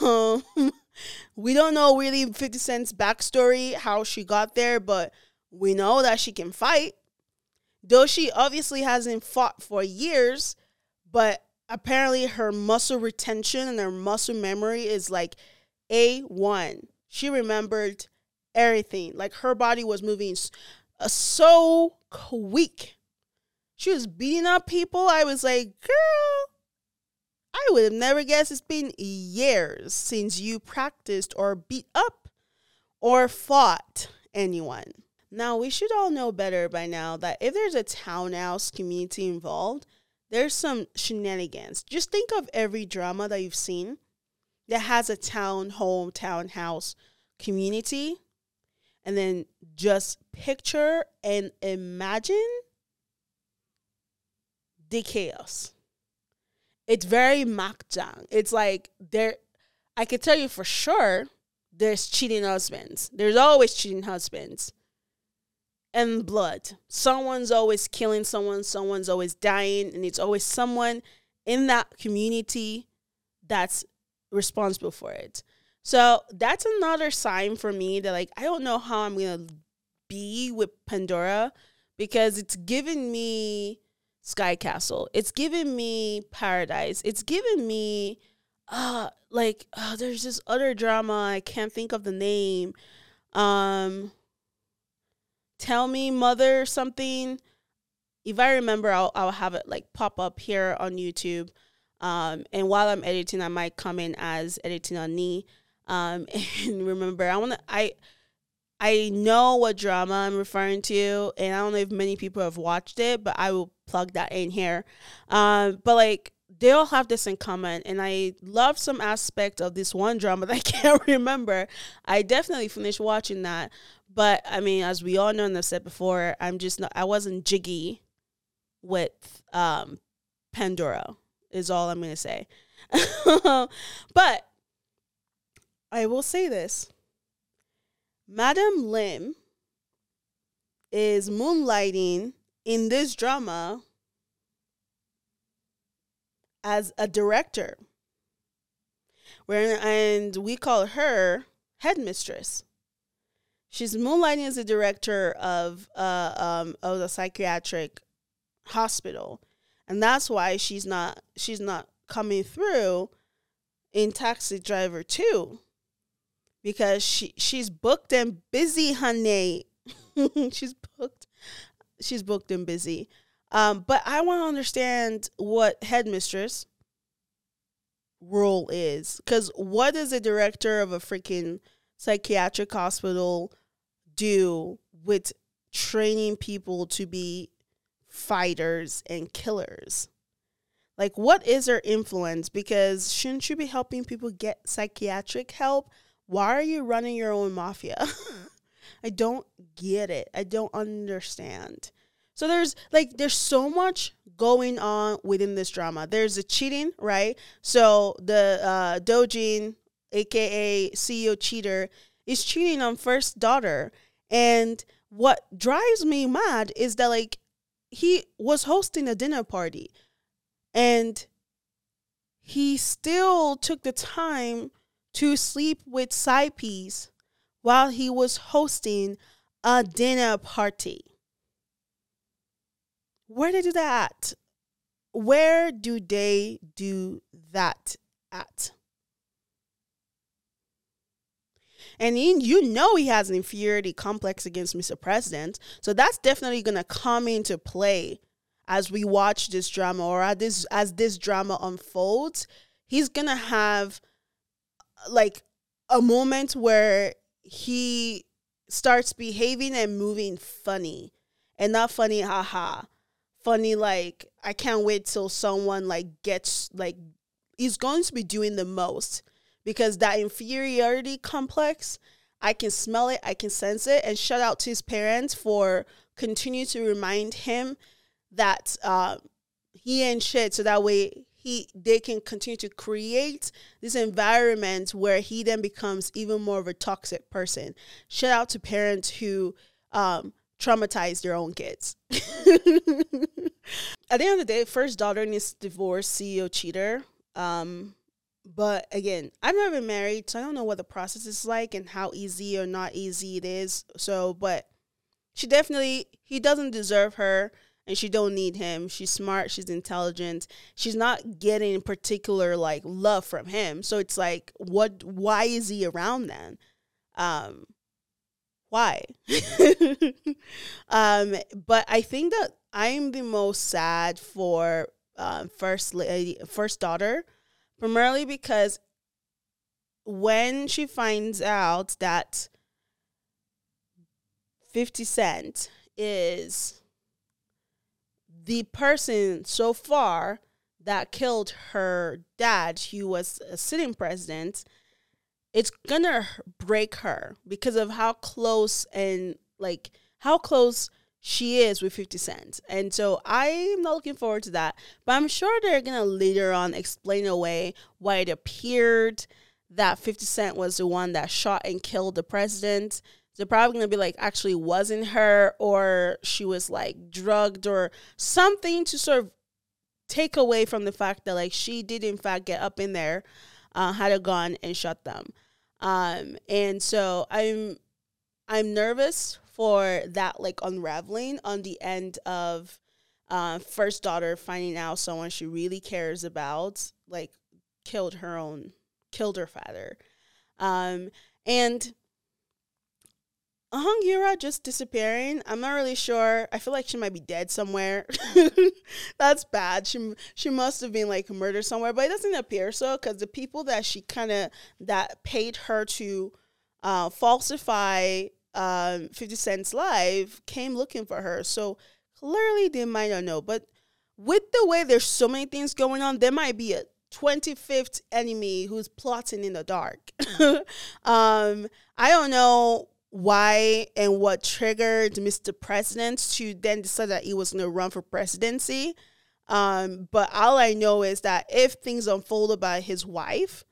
Um, we don't know really 50 Cent's backstory, how she got there, but we know that she can fight. Though she obviously hasn't fought for years, but apparently her muscle retention and her muscle memory is like A1. She remembered everything. Like her body was moving uh, so quick. She was beating up people. I was like, girl, I would have never guessed it's been years since you practiced or beat up or fought anyone. Now, we should all know better by now that if there's a townhouse community involved, there's some shenanigans. Just think of every drama that you've seen that has a town home, townhouse community. and then just picture and imagine the chaos. It's very makjang. It's like there I can tell you for sure there's cheating husbands. There's always cheating husbands. And blood. Someone's always killing someone, someone's always dying, and it's always someone in that community that's responsible for it. So that's another sign for me that like I don't know how I'm gonna be with Pandora because it's given me Sky Castle. It's given me Paradise. It's given me uh like uh, there's this other drama I can't think of the name. Um Tell me mother something. If I remember I'll I'll have it like pop up here on YouTube. Um and while I'm editing I might come in as editing unnie. Um and remember I wanna I I know what drama I'm referring to, and I don't know if many people have watched it, but I will plug that in here. Um, but like they all have this in common and i love some aspect of this one drama that i can't remember. I definitely finished watching that but i mean as we all know and i've said before i'm just not i wasn't jiggy with um pandora is all i'm gonna say. But i will say this. Madam lim is moonlighting in this drama as a director. Where and we call her headmistress. She's moonlighting as a director of uh um of a psychiatric hospital. And that's why she's not she's not coming through in Taxi Driver 2 because she she's booked and busy, honey. she's booked she's booked and busy. Um, but I want to understand what headmistress role is. Because what does a director of a freaking psychiatric hospital do with training people to be fighters and killers? Like, what is her influence? Because shouldn't you be helping people get psychiatric help? Why are you running your own mafia? I don't get it. I don't understand. So there's like there's so much going on within this drama. There's the cheating, right? So the uh Dojin, aka CEO cheater, is cheating on first daughter. And what drives me mad is that like he was hosting a dinner party and he still took the time to sleep with side piece while he was hosting a dinner party. Where do they do that? Where do they do that at? And you know he has an inferiority complex against Mr. President. So that's definitely going to come into play as we watch this drama or as this as this drama unfolds. He's going to have like a moment where he starts behaving and moving funny and not funny haha. Funny like I can't wait till someone like gets like he's going to be doing the most because that inferiority complex I can smell it, I can sense it. And shout out to his parents for continue to remind him that uh, he ain't shit. So that way he they can continue to create this environment where he then becomes even more of a toxic person. Shout out to parents who um, traumatize their own kids. At the end of the day, first daughter needs to divorce, CEO cheater. Um, but again, I've never been married, so I don't know what the process is like and how easy or not easy it is. So, but she definitely he doesn't deserve her and she don't need him. She's smart, she's intelligent. She's not getting particular like love from him. So it's like what why is he around then? Um why? um, but I think that I'm the most sad for uh, first lady, first daughter, primarily because when she finds out that 50 Cent is the person so far that killed her dad, who was a sitting president, it's gonna break her because of how close and like how close she is with 50 Cent. And so I'm not looking forward to that. But I'm sure they're gonna later on explain away why it appeared that 50 Cent was the one that shot and killed the president. They're probably gonna be like, actually wasn't her, or she was like drugged or something to sort of take away from the fact that like she did in fact get up in there, uh, had a gun and shot them. Um, and so I'm I'm nervous for that like unraveling on the end of uh, first daughter finding out someone she really cares about like killed her own killed her father. Um, and Ahang Yura just disappearing. I'm not really sure. I feel like she might be dead somewhere. That's bad. She she must have been like murdered somewhere, but it doesn't appear so because the people that she kind of that paid her to uh, falsify um, 50 Cent's life came looking for her. So clearly they might not know. But with the way there's so many things going on, there might be a 25th enemy who's plotting in the dark. um, I don't know why and what triggered Mr. President to then decide that he was going to run for presidency. Um, but all I know is that if things unfolded by his wife,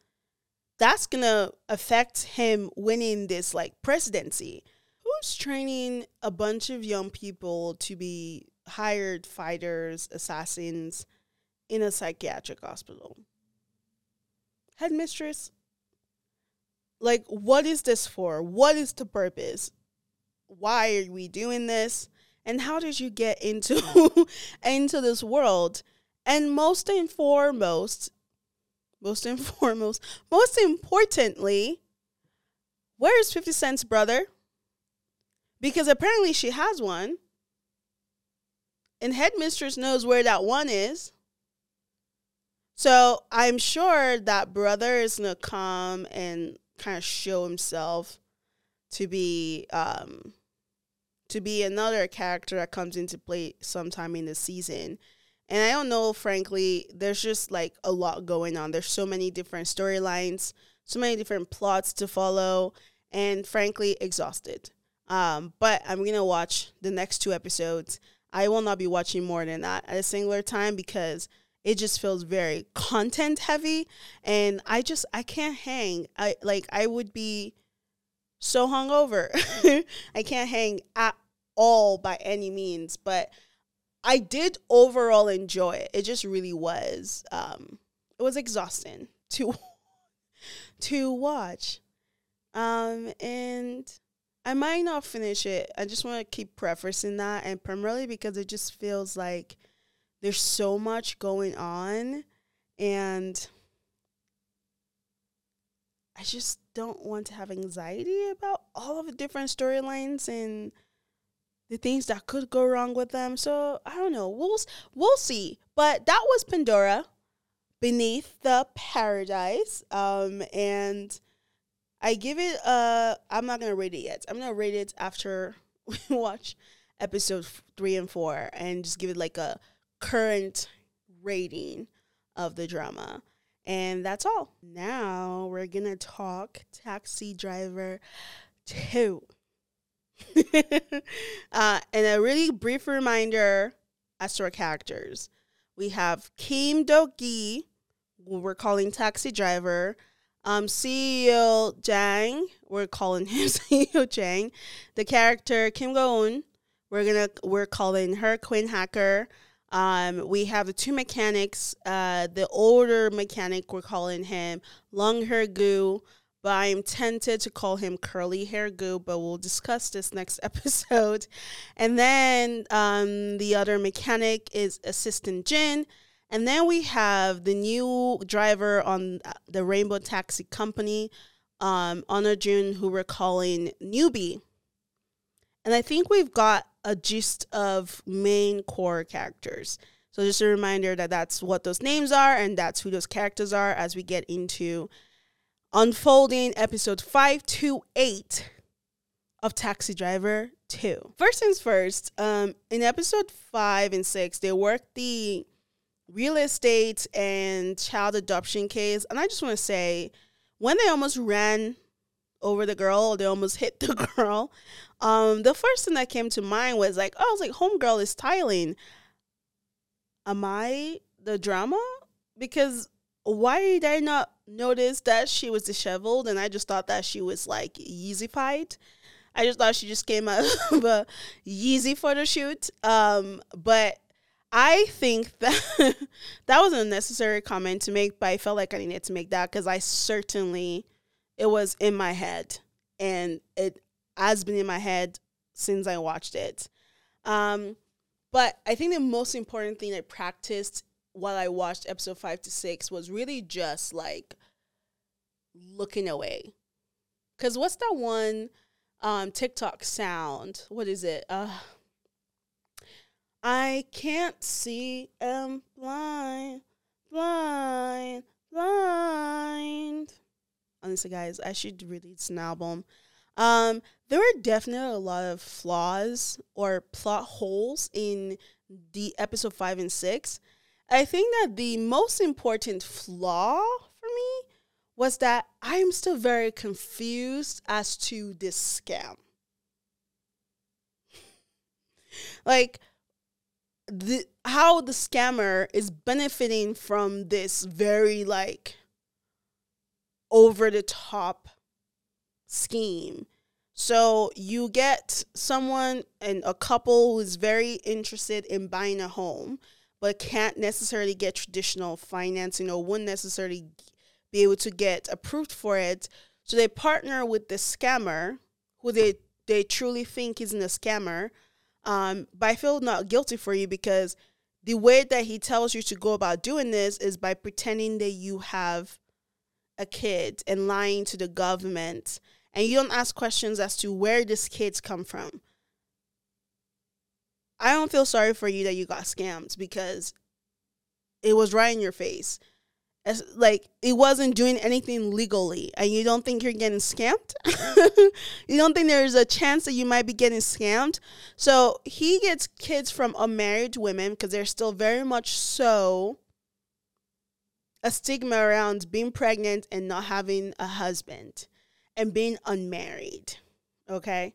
that's going to affect him winning this like presidency. Who's training a bunch of young people to be hired fighters, assassins in a psychiatric hospital? Headmistress? Like what is this for? What is the purpose? Why are we doing this? And how did you get into into this world? And most and foremost most and foremost most importantly where's 50 cent's brother? Because apparently she has one. And headmistress knows where that one is. So i'm sure that brother is gonna come and kind of show himself to be um to be another character that comes into play sometime in the season. And I don't know, frankly, there's just like a lot going on. There's so many different storylines, so many different plots to follow, and frankly, exhausted. Um, but I'm gonna watch the next two episodes. I will not be watching more than that at a singular time because it just feels very content heavy. And i just i can't hang. I like i would be so hungover. I can't hang at all by any means but i did overall enjoy it. It just really was um it was exhausting to to watch. Um and i might not finish it. I just want to keep prefacing that and primarily because it just feels like there's so much going on and I just don't want to have anxiety about all of the different storylines and the things that could go wrong with them. So I don't know. We'll we'll see. But that was Pandora, Beneath the Paradise, um, and I give it. Uh, I'm not gonna rate it yet. I'm gonna rate it after we watch episode three and four, and just give it like a current rating of the drama. And that's all. Now we're going to talk Taxi Driver 2. uh, and a really brief reminder as to our characters. We have Kim Do-gi, who we're calling Taxi Driver. Um, CEO Jang, we're calling him CEO Jang. The character Kim Go-eun, we're gonna we're calling her Queen Hacker. Um, we have the two mechanics. Uh, the older mechanic, we're calling him long hair Gu, but I'm tempted to call him curly hair Gu, but we'll discuss this next episode. And then um, the other mechanic is assistant Jin. And then we have the new driver on the Rainbow Taxi Company, um, On Ha-joon, who we're calling newbie. And I think we've got a gist of main core characters. So just a reminder that that's what those names are and that's who those characters are as we get into unfolding episode 5 to 8 of Taxi Driver 2. First things first, um, in episode 5 and 6, they work the real estate and child adoption case. And I just want to say, when they almost ran over the girl, they almost hit the girl. Um, the first thing that came to mind was like, oh, I was like, homegirl is styling. Am I the drama? Because why did I not notice that she was disheveled and I just thought that she was like Yeezyfied? I just thought she just came out of a Yeezy photo shoot. Um, but I think that that was a necessary comment to make, but I felt like I needed to make that because I certainly it was in my head and it has been in my head since I watched it. Um, but I think the most important thing I practiced while I watched episode five to six was really just like looking away. Cause what's that one um TikTok sound? What is it? Uh I can't see, am blind, blind, blind. Honestly, guys, I should release an album. Um, there were definitely a lot of flaws or plot holes in the episode five and six. I think that the most important flaw for me was that I'm still very confused as to this scam. like the how the scammer is benefiting from this very like over the top scheme. So you get someone and a couple who's very interested in buying a home but can't necessarily get traditional financing or wouldn't necessarily be able to get approved for it. So they partner with the scammer who they, they truly think isn't a scammer. Um, but I feel not guilty for you because the way that he tells you to go about doing this is by pretending that you have a kid and lying to the government. And you don't ask questions as to where these kid's come from. I don't feel sorry for you that you got scammed because it was right in your face. As, like it wasn't doing anything legally and you don't think you're getting scammed you don't think there's a chance that you might be getting scammed so he gets kids from unmarried women because there's still very much so a stigma around being pregnant and not having a husband and being unmarried okay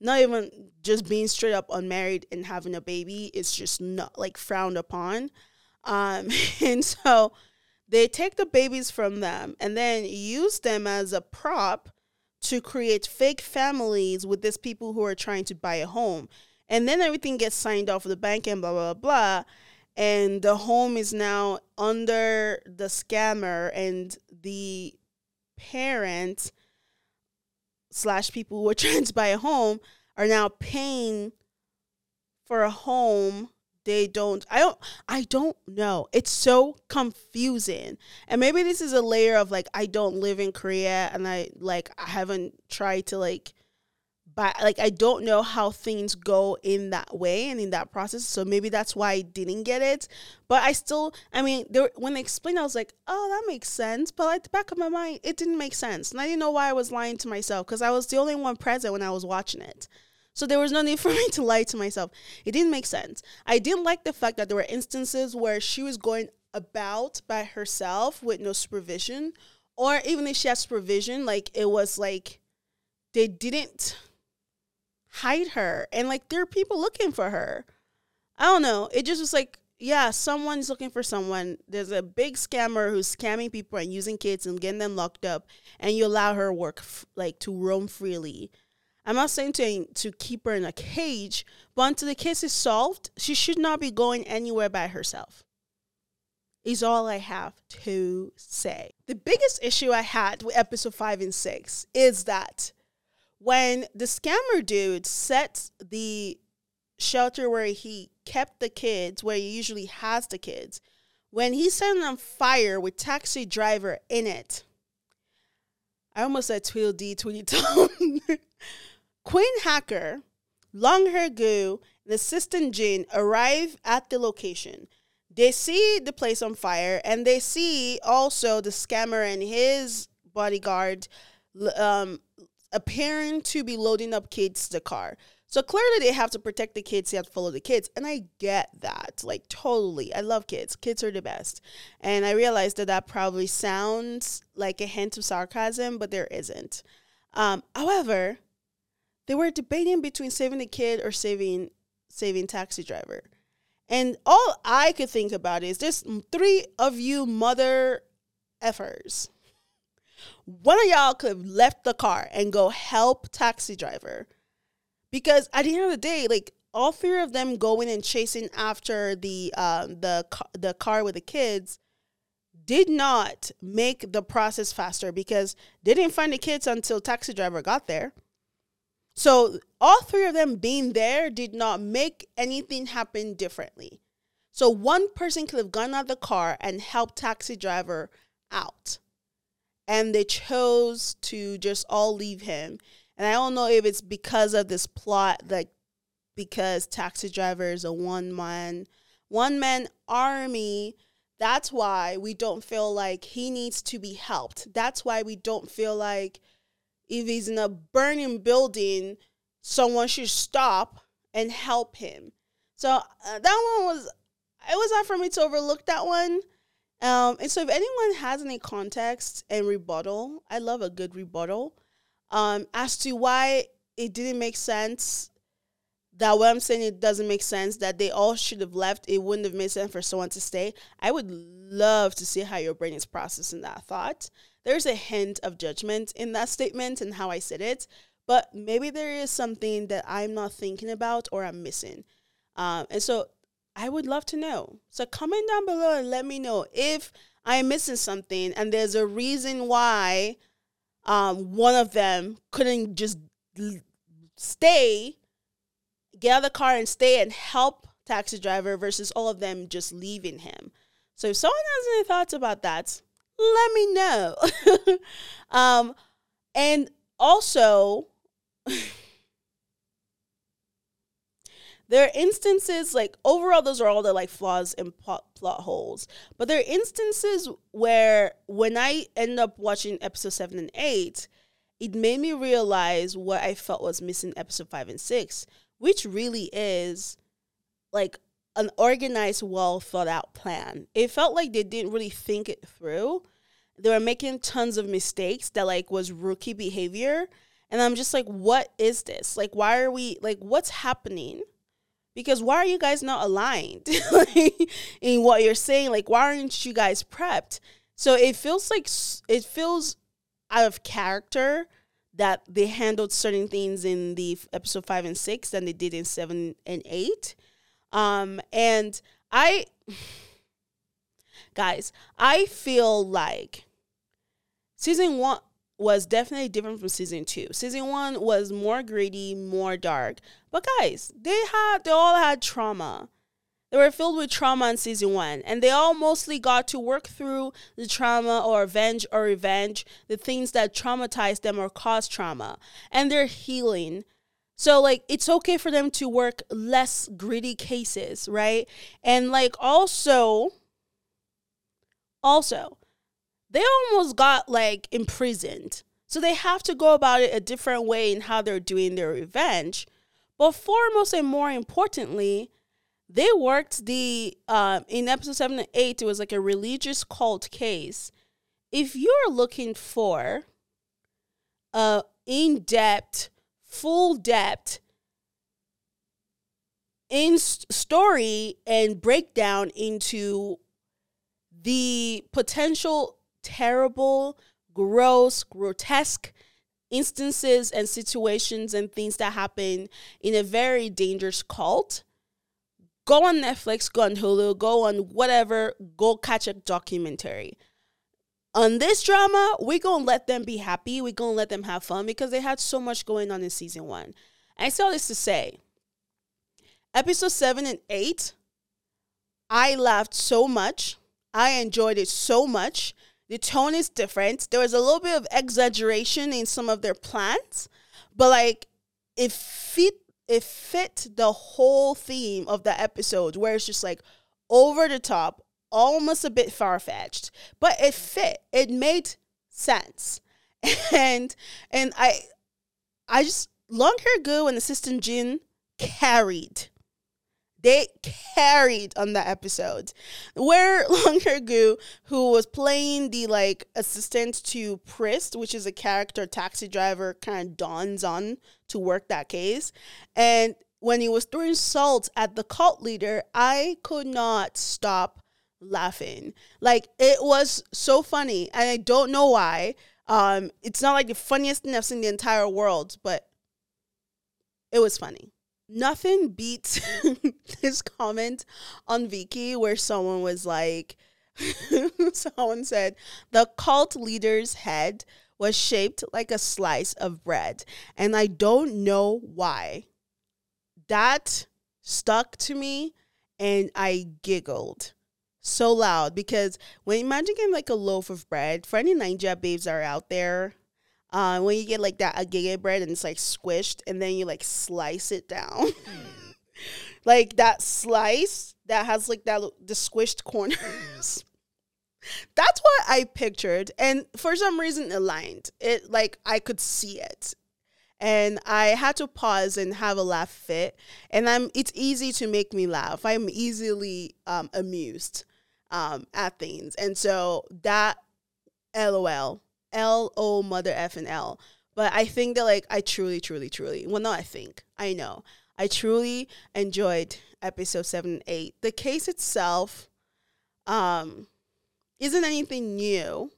not even just being straight up unmarried and having a baby is just not like frowned upon. Um, and so they take the babies from them and then use them as a prop to create fake families with these people who are trying to buy a home. And then everything gets signed off with the bank and blah, blah, blah. And the home is now under the scammer and the parent slash people who are trying to buy a home are now paying for a home they don't i don't i don't know. It's so confusing. And maybe this is a layer of like i don't live in korea and i like i haven't tried to like but like I don't know how things go in that way and in that process. So maybe that's why I didn't get it. But I still, I mean, there when they explained, I was like, oh, that makes sense. But at the back of my mind, it didn't make sense, and I didn't know why I was lying to myself because I was the only one present when I was watching it. So there was no need for me to lie to myself. It didn't make sense. I didn't like the fact that there were instances where she was going about by herself with no supervision, or even if she had supervision, like it was like they didn't hide her. And like there are people looking for her. I don't know. It just was like yeah someone's looking for someone. There's a big scammer who's scamming people and using kids and getting them locked up. And you allow her work f- like to roam freely. I'm not saying to to keep her in a cage but until the case is solved she should not be going anywhere by herself. Is all I have to say. The biggest issue I had with episode 5 and 6 is that when the scammer dude sets the shelter where he kept the kids, where he usually has the kids, when he set it on fire with taxi driver in it, I almost said Tweedledee Tweedledum. Queen Hacker, long hair Gu, and assistant Jin arrive at the location. They see the place on fire, and they see also the scammer and his bodyguard um, appearing to be loading up kids to the car. So clearly they have to protect the kids, they have to follow the kids. And I get that. Like totally. I love kids. Kids are the best. And I realized that that probably sounds like a hint of sarcasm, but there isn't. Um, however, they were debating between saving the kid or saving saving taxi driver. And all I could think about is there's three of you mother effers. One of y'all could have left the car and go help taxi driver because at the end of the day, like all three of them going and chasing after the um, the the car with the kids did not make the process faster because they didn't find the kids until taxi driver got there. So all three of them being there did not make anything happen differently. So one person could have gone out of the car and helped taxi driver out. And they chose to just all leave him and I don't know if it's because of this plot, like because Taxi Driver is a one man one man army. That's why we don't feel like he needs to be helped. That's why we don't feel like if he's in a burning building, someone should stop and help him. So uh, that one was it was hard for me to overlook that one. Um, and so if anyone has any context and rebuttal, I love a good rebuttal um, as to why it didn't make sense that what I'm saying it doesn't make sense that they all should have left. It wouldn't have made sense for someone to stay. I would love to see how your brain is processing that thought. There's a hint of judgment in that statement and how I said it, but maybe there is something that I'm not thinking about or I'm missing. Um, and so I would love to know. So comment down below and let me know if I'm missing something and there's a reason why um, one of them couldn't just stay, get out of the car and stay and help taxi driver versus all of them just leaving him. So if someone has any thoughts about that, let me know. um, and also, there are instances like overall those are all the like flaws and plot, plot holes. But there are instances where when i end up watching episode 7 and 8 it made me realize what i felt was missing episode 5 and 6 which really is like an organized well thought out plan. It felt like they didn't really think it through. They were making tons of mistakes that like was rookie behavior. And i'm just like what is this? Like why are we like what's happening because why are you guys not aligned in what you're saying? Like why aren't you guys prepped? So it feels like it feels out of character that they handled certain things in the episode 5 and 6 than they did in 7 and 8 um and i guys i feel like season 1 was definitely different from season two. Season one was more gritty, more dark. But guys, they had they all had trauma. They were filled with trauma in season one, and they all mostly got to work through the trauma or avenge or revenge the things that traumatized them or caused trauma, and they're healing. So like it's okay for them to work less gritty cases, right? And like also also they almost got like imprisoned. So they have to go about it a different way in how they're doing their revenge. But foremost and more importantly, they worked the uh, in episode seven and eight. It was like a religious cult case. If you're looking for a in depth, full depth in story and breakdown into the potential terrible, gross, grotesque instances and situations and things that happen in a very dangerous cult, go on Netflix, go on Hulu, go on whatever, go catch a documentary. On this drama, we're gonna let them be happy, we're gonna let them have fun because they had so much going on in season one. I say all this to say episode seven and eight, I laughed so much. I enjoyed it so much. The tone is different. There was a little bit of exaggeration in some of their plans, but like it fit it fit the whole theme of the episode where it's just like over the top, almost a bit far fetched, but it fit. It made sense. And and I I just Long Hair Gu and Assistant Jin carried. They carried on that episode. Where Long Hair Gu, who was playing the like assistant to Priest, which is a character taxi driver, kind of dawns on to work that case. And when he was throwing salt at the cult leader, I could not stop laughing. Like it was so funny, and I don't know why. Um, it's not like the funniest thing I've seen in the entire world, but it was funny. Nothing beats this comment on Viki where someone was like, someone said, the cult leader's head was shaped like a slice of bread. And I don't know why. That stuck to me and I giggled so loud because when imagine getting like a loaf of bread for any Naija babes are out there. Uh, when you get like that agege bread and it's like squished and then you like slice it down. like that slice that has like that the squished corners. That's what I pictured. And for some reason it aligned. It like I could see it. And I had to pause and have a laugh fit. And I'm it's easy to make me laugh. I'm easily um, amused um, at things. And so that LOL, L O mother F and L. But I think that like I truly, truly, truly, well, not I think, I know, I truly enjoyed episode seven and eight. The case itself um, isn't anything new.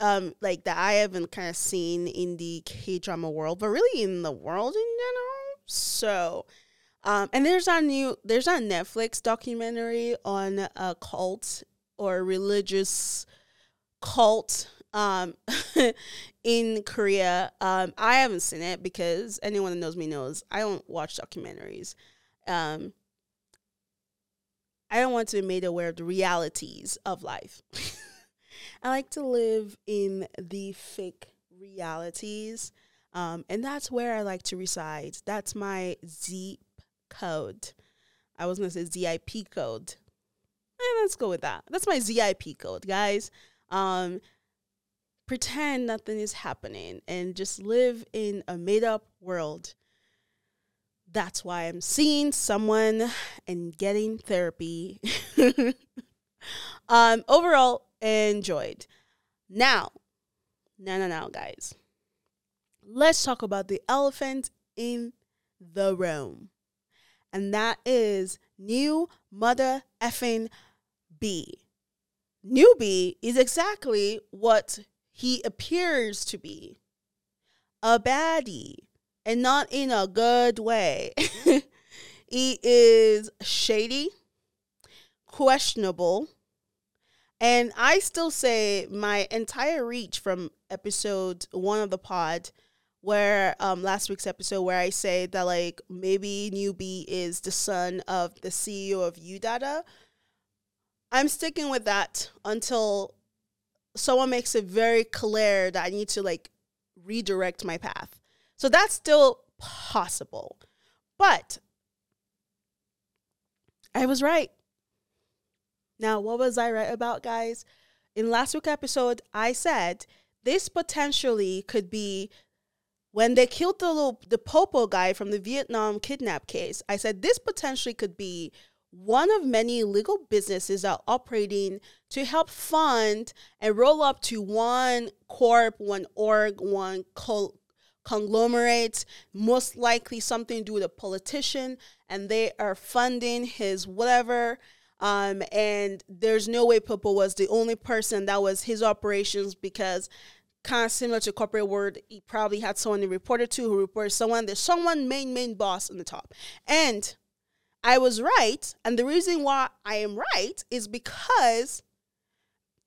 Um, like that I haven't kind of seen in the K drama world, but really in the world in general. So um, and there's a new there's a Netflix documentary on a cult or religious cult um, in Korea. Um, I haven't seen it because anyone that knows me knows I don't watch documentaries. Um, I don't want to be made aware of the realities of life. I like to live in the fake realities. Um, and that's where I like to reside. That's my zip code. I was gonna say ZIP code. Eh, let's go with that. That's my ZIP code, guys. Um, pretend nothing is happening and just live in a made up world. That's why I'm seeing someone and getting therapy. um, overall, enjoyed. Now, no, no, no, guys. Let's talk about the elephant in the room and that is new mother effing B. Newbie is exactly what he appears to be a baddie, and not in a good way. he is shady, questionable, and I still say my entire reach from episode one of the pod where um last week's episode where I say that like maybe Newbie is the son of the CEO of UDADA. I'm sticking with that until someone makes it very clear that I need to like redirect my path. So that's still possible. But I was right. Now, what was I right about, guys? In last week's episode, I said this potentially could be when they killed the little, the Popo guy from the Vietnam kidnap case, I said this potentially could be one of many legal businesses are operating to help fund and roll up to one corp, one org, one col- conglomerate, most likely something to do with a politician, and they are funding his whatever. Um, and there's no way Popo was the only person that was his operations because kind of similar to corporate world. He probably had someone he reported to who reported someone. There's someone main main boss on the top, and I was right. And the reason why I am right is because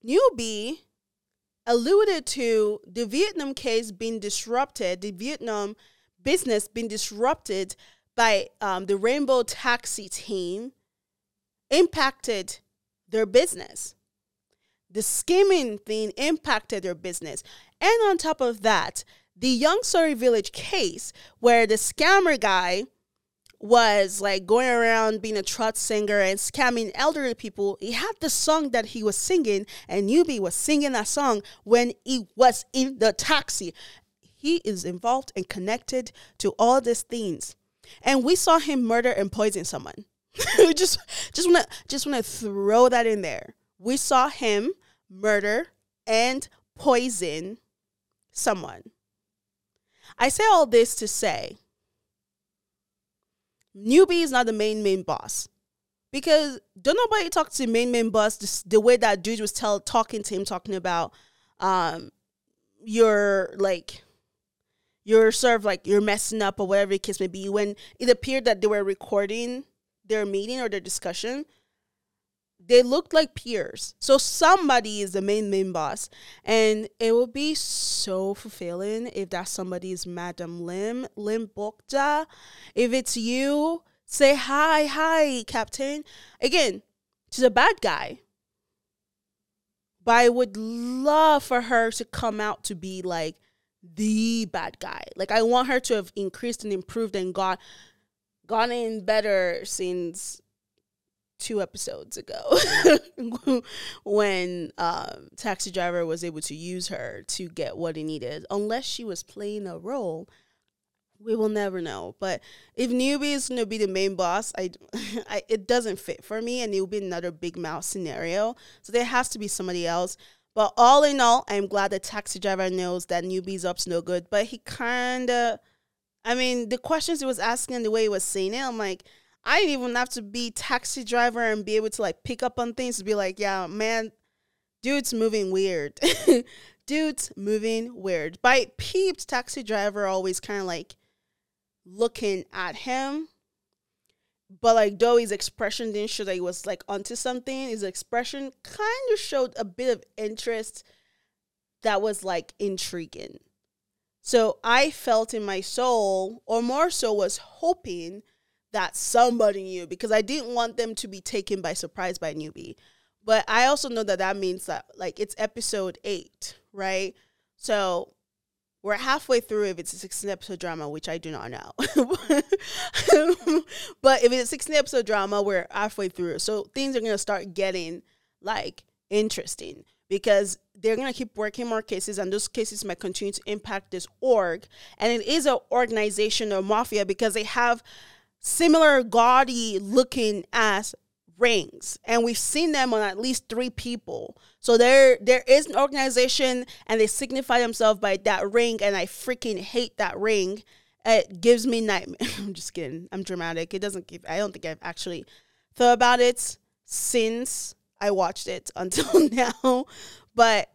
newbie alluded to the Vietnam case being disrupted, the Vietnam business being disrupted by um, the Rainbow Taxi team, impacted their business. The skimming thing impacted their business. And on top of that, the Young Surrey Village case, where the scammer guy was like going around being a trot singer and scamming elderly people, he had the song that he was singing, and Newbie was singing that song when he was in the taxi. he is involved and connected to all these things. And we saw him murder and poison someone. just just wanna just wanna throw that in there. We saw him murder and poison someone. I say all this to say newbie is not the main main boss. Because don't nobody talk to main main boss the, the way that dude was tell talking to him talking about um your like you're sort of like you're messing up or whatever the case may be. When it appeared that they were recording their meeting or their discussion they looked like peers. So somebody is the main main boss. And it will be so fulfilling if that somebody is madam lim lim bokja. If it's you say hi hi captain. Again she's a bad guy. But i would love for her to come out to be like the bad guy. Like I want her to have increased and improved and got gotten better since two episodes ago when um, taxi driver was able to use her to get what he needed. Unless she was playing a role we will never know. But if newbie is to be the main boss I, I it doesn't fit for me and it will be another big mouth scenario. So there has to be somebody else. But all in all, I'm glad the taxi driver knows that newbie's up's no good. But he kind of, I mean, the questions he was asking, and the way he was saying it, I'm like, I didn't even have to be taxi driver and be able to like pick up on things to be like, yeah, man, dude's moving weird. dude's moving weird. But I peeped taxi driver always kind of like looking at him but like though his expression didn't show that he was like onto something, his expression kind of showed a bit of interest that was like intriguing. So I felt in my soul, or more so was hoping that somebody knew because I didn't want them to be taken by surprise by newbie. But I also know that that means that like it's episode eight, right? So we're halfway through if it's a 16 episode drama, which I do not know. but if it's a 16 episode drama, we're halfway through. So things are going to start getting like interesting because they're going to keep working more cases and those cases might continue to impact this org. And it is an organization or mafia because they have similar gaudy looking ass rings. And we've seen them on at least three people. So there there is an organization and they signify themselves by that ring. And i freaking hate that ring. It gives me nightmare. I'm just kidding. I'm dramatic. It doesn't give i don't think i've actually thought about it since i watched it until now. But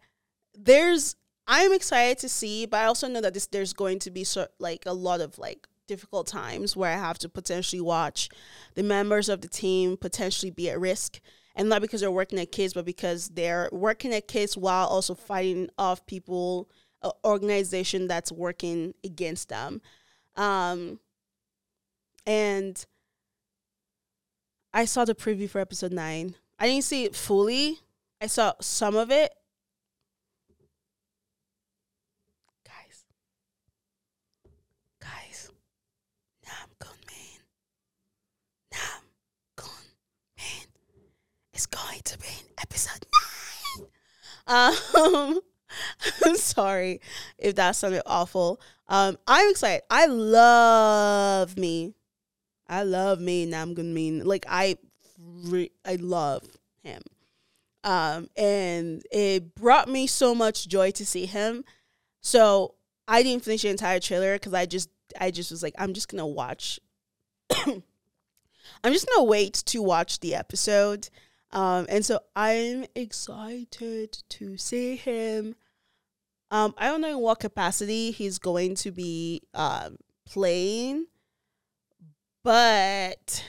there's i'm excited to see but i also know that this there's going to be so like a lot of like difficult times where I have to potentially watch the members of the team potentially be at risk. And not because they're working at kids, but because they're working at kids while also fighting off people, an organization that's working against them. Um, and I saw the preview for episode nine. I didn't see it fully. I saw some of it, is going to be in episode nine. Um, I'm sorry if that sounded awful. Um, I'm excited. I love me. I love me Now I'm gonna mean Like I, re- I love him. Um, and it brought me so much joy to see him. So I didn't finish the entire trailer because I just, I just was like, I'm just gonna watch. I'm just gonna wait to watch the episode um, and so I'm excited to see him. Um, I don't know in what capacity he's going to be um, playing, but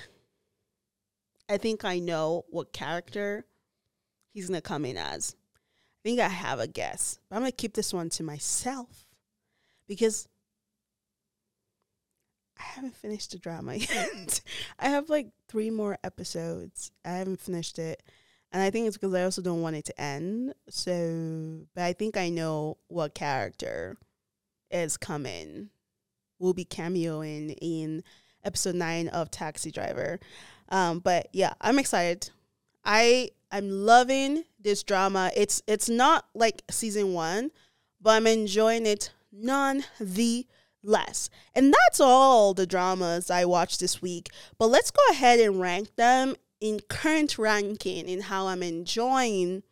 I think I know what character he's going to come in as. I think I have a guess, but I'm going to keep this one to myself because I haven't finished the drama yet. I have like three more episodes. I haven't finished it. And I think it's because I also don't want it to end. So, but I think I know what character is coming. Will be cameoing in episode nine of Taxi Driver. Um, but yeah, I'm excited. I I'm loving this drama. It's it's not like season one, but I'm enjoying it none the less. And that's all the dramas I watched this week. But let's go ahead and rank them in current ranking in how I'm enjoying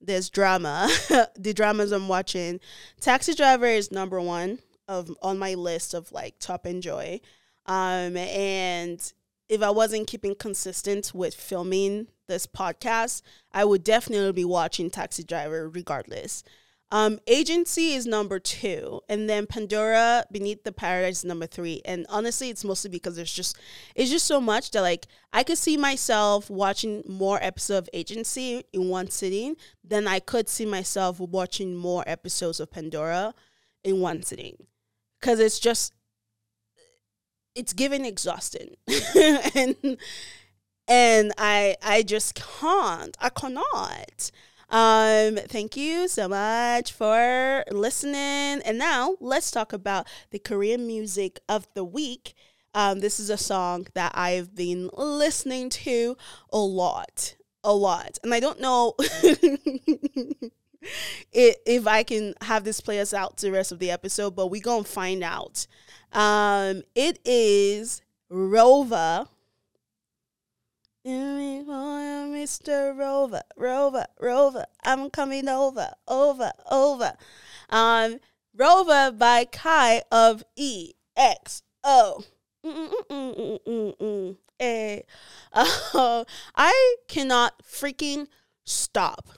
this drama, the dramas I'm watching. Taxi Driver is number one of on my list of like top enjoy. Um, and if I wasn't keeping consistent with filming this podcast, I would definitely be watching Taxi Driver regardless. Um, Agency is number two, and then Pandora Beneath the Paradise is number three. And honestly, it's mostly because there's just it's just so much that like I could see myself watching more episodes of Agency in one sitting than I could see myself watching more episodes of Pandora in one sitting, because it's just it's giving exhausting, and and I I just can't I cannot. Um, thank you so much for listening. And now let's talk about the Korean music of the week. Um, this is a song that I've been listening to a lot, a lot. And I don't know if I can have this play us out the rest of the episode, but we gonna find out. Um, it is Rover Mr. Rover, Rover, Rover, I'm coming over, over, over. Um, Rover by Kai of EXO. Hey. Uh, I cannot freaking stop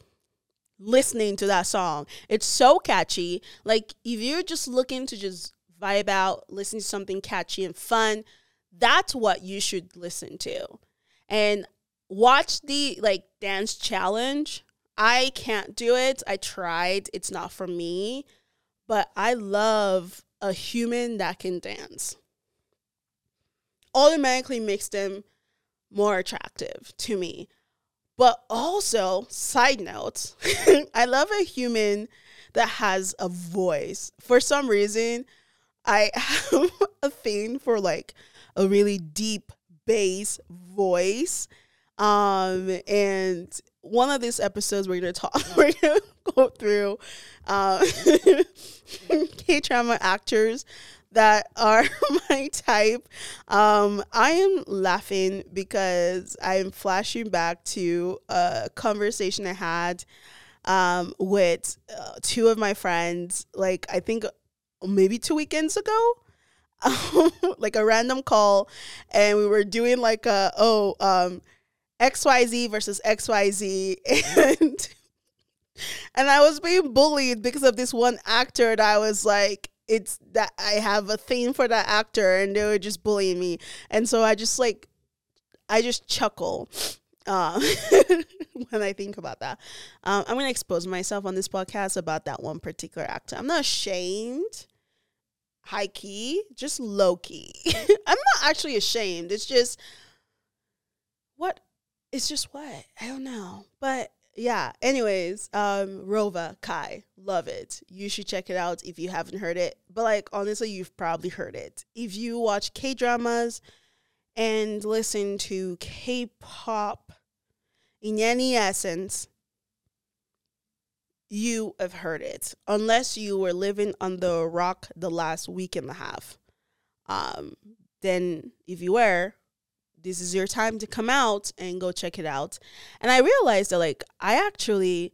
listening to that song. It's so catchy. Like if you're just looking to just vibe out, listen to something catchy and fun, that's what you should listen to and watch the like dance challenge. I can't do it. I tried. It's not for me. But I love a human that can dance. Automatically makes them more attractive to me. But also, side note, I love a human that has a voice. For some reason, I have a thing for like a really deep bass voice. Um, and one of these episodes we're gonna talk, we're gonna go through uh, K drama actors that are my type. Um, I am laughing because I'm flashing back to a conversation I had um, with uh, two of my friends, like I think maybe two weekends ago. like a random call and we were doing like a oh um XYZ versus XYZ and and I was being bullied because of this one actor that I was like it's that I have a thing for that actor and they were just bullying me and so I just like I just chuckle uh, when I think about that. Um, I'm gonna expose myself on this podcast about that one particular actor. I'm not ashamed high key, just low key. I'm not actually ashamed. It's just what it's just what I don't know. But yeah, anyways, um Rover Kai, love it. You should check it out if you haven't heard it. But like honestly, you've probably heard it. If you watch K-dramas and listen to K-pop in any essence, you have heard it unless you were living under a rock the last week and a half. Um, then if you were, this is your time to come out and go check it out. And I realized that like I actually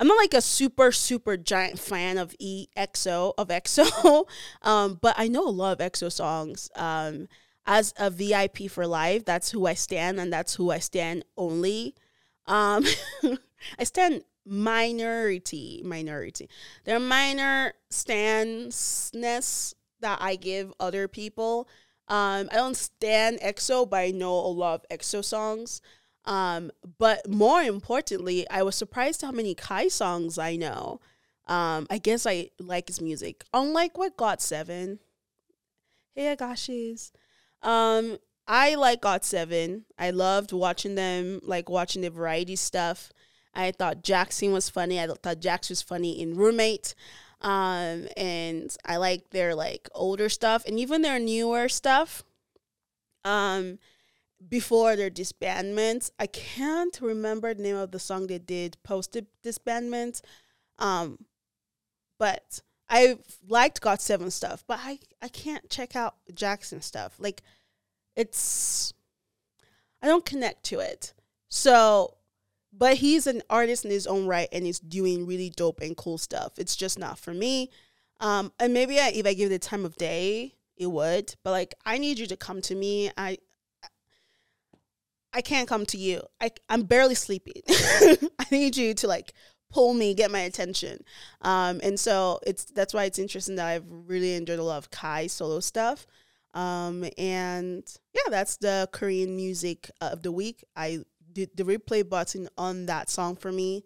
I'm not like a super super giant fan of EXO of EXO, um, but I know a lot of EXO songs. Um, as a VIP for life, that's who I stand, and that's who I stand only. Um, I stand minority minority. There are minor standness that i give other people. Um i don't stand exo but i know a lot of exo songs. Um but more importantly i was surprised how many kai songs i know. Um i guess i like his music unlike what got7 hey agashis. Um i like got7 i loved watching them like watching the variety stuff I thought Jackson was funny. I thought Jax was funny in Roommate. Um, and I like their like older stuff and even their newer stuff. Um, before their disbandment, I can't remember the name of the song they did post disbandment. Um, but I liked GOT7 stuff, but I I can't check out Jackson stuff. Like it's I don't connect to it. So, but he's an artist in his own right and he's doing really dope and cool stuff. It's just not for me. Um, and maybe I, if I give it the time of day, it would. But like, I need you to come to me. I I can't come to you. I I'm barely sleeping. I need you to like pull me, get my attention. Um, and so it's that's why it's interesting that I've really enjoyed a lot of Kai solo stuff. Um, and yeah, that's the Korean music of the week. I did the replay button on that song for me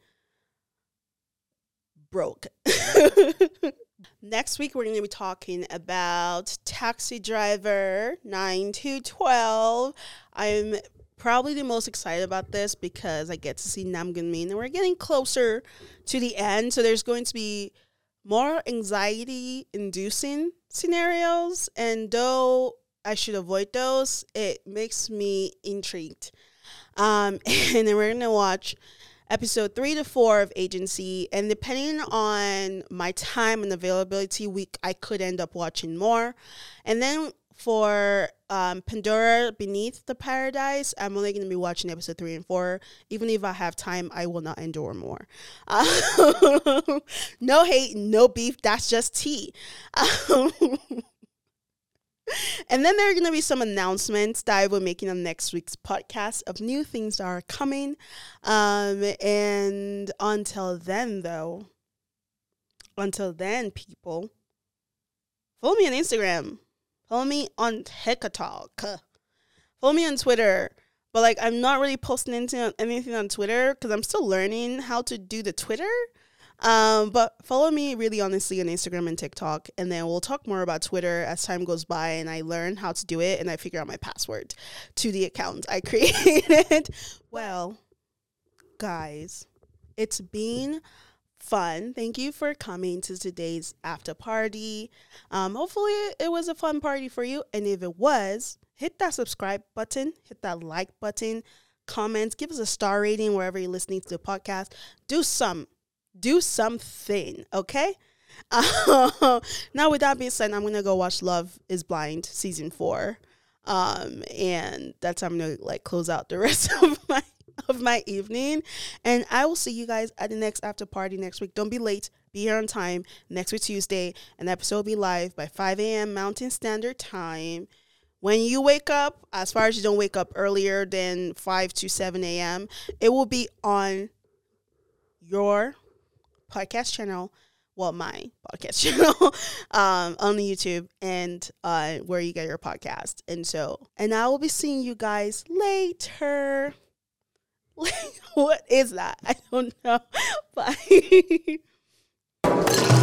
broke. Next week, we're going to be talking about Taxi Driver 9 to 12. I'm probably the most excited about this because I get to see Namgoong Min and we're getting closer to the end. So there's going to be more anxiety inducing scenarios. And though I should avoid those, it makes me intrigued. Um, and then we're going to watch episode three to four of Agency. And depending on my time and availability week, I could end up watching more. And then for um, Pandora Beneath the Paradise, I'm only going to be watching episode three and four. Even if I have time, I will not endure more. Um, no hate, no beef. That's just tea. Um, and then there are going to be some announcements that I will be making on next week's podcast of new things that are coming. Um, and until then, though, until then, people, follow me on Instagram Follow me on TikTok. Follow me on Twitter. But like I'm not really posting anything anything on Twitter because I'm still learning how to do the Twitter. Um, but follow me really honestly on Instagram and TikTok, and then we'll talk more about Twitter as time goes by and I learn how to do it and I figure out my password to the account I created. well, guys, it's been fun. Thank you for coming to today's after party. Um, hopefully, it was a fun party for you. And if it was, hit that subscribe button, hit that like button, comments, give us a star rating wherever you're listening to the podcast. Do some, do something, okay? Uh, now, with that being said, I'm gonna go watch Love Is Blind season four, um, and that's how I'm gonna like close out the rest of my of my evening. And I will see you guys at the next after party next week. Don't be late. Be here on time. Next week, Tuesday. An episode will be live by 5 a.m. Mountain Standard Time. When you wake up, as far as you don't wake up earlier than 5 to 7 a.m., it will be on your podcast channel well my podcast channel um, on YouTube and uh, where you get your podcast. And so, and I will be seeing you guys later. what is that? I don't know. Bye.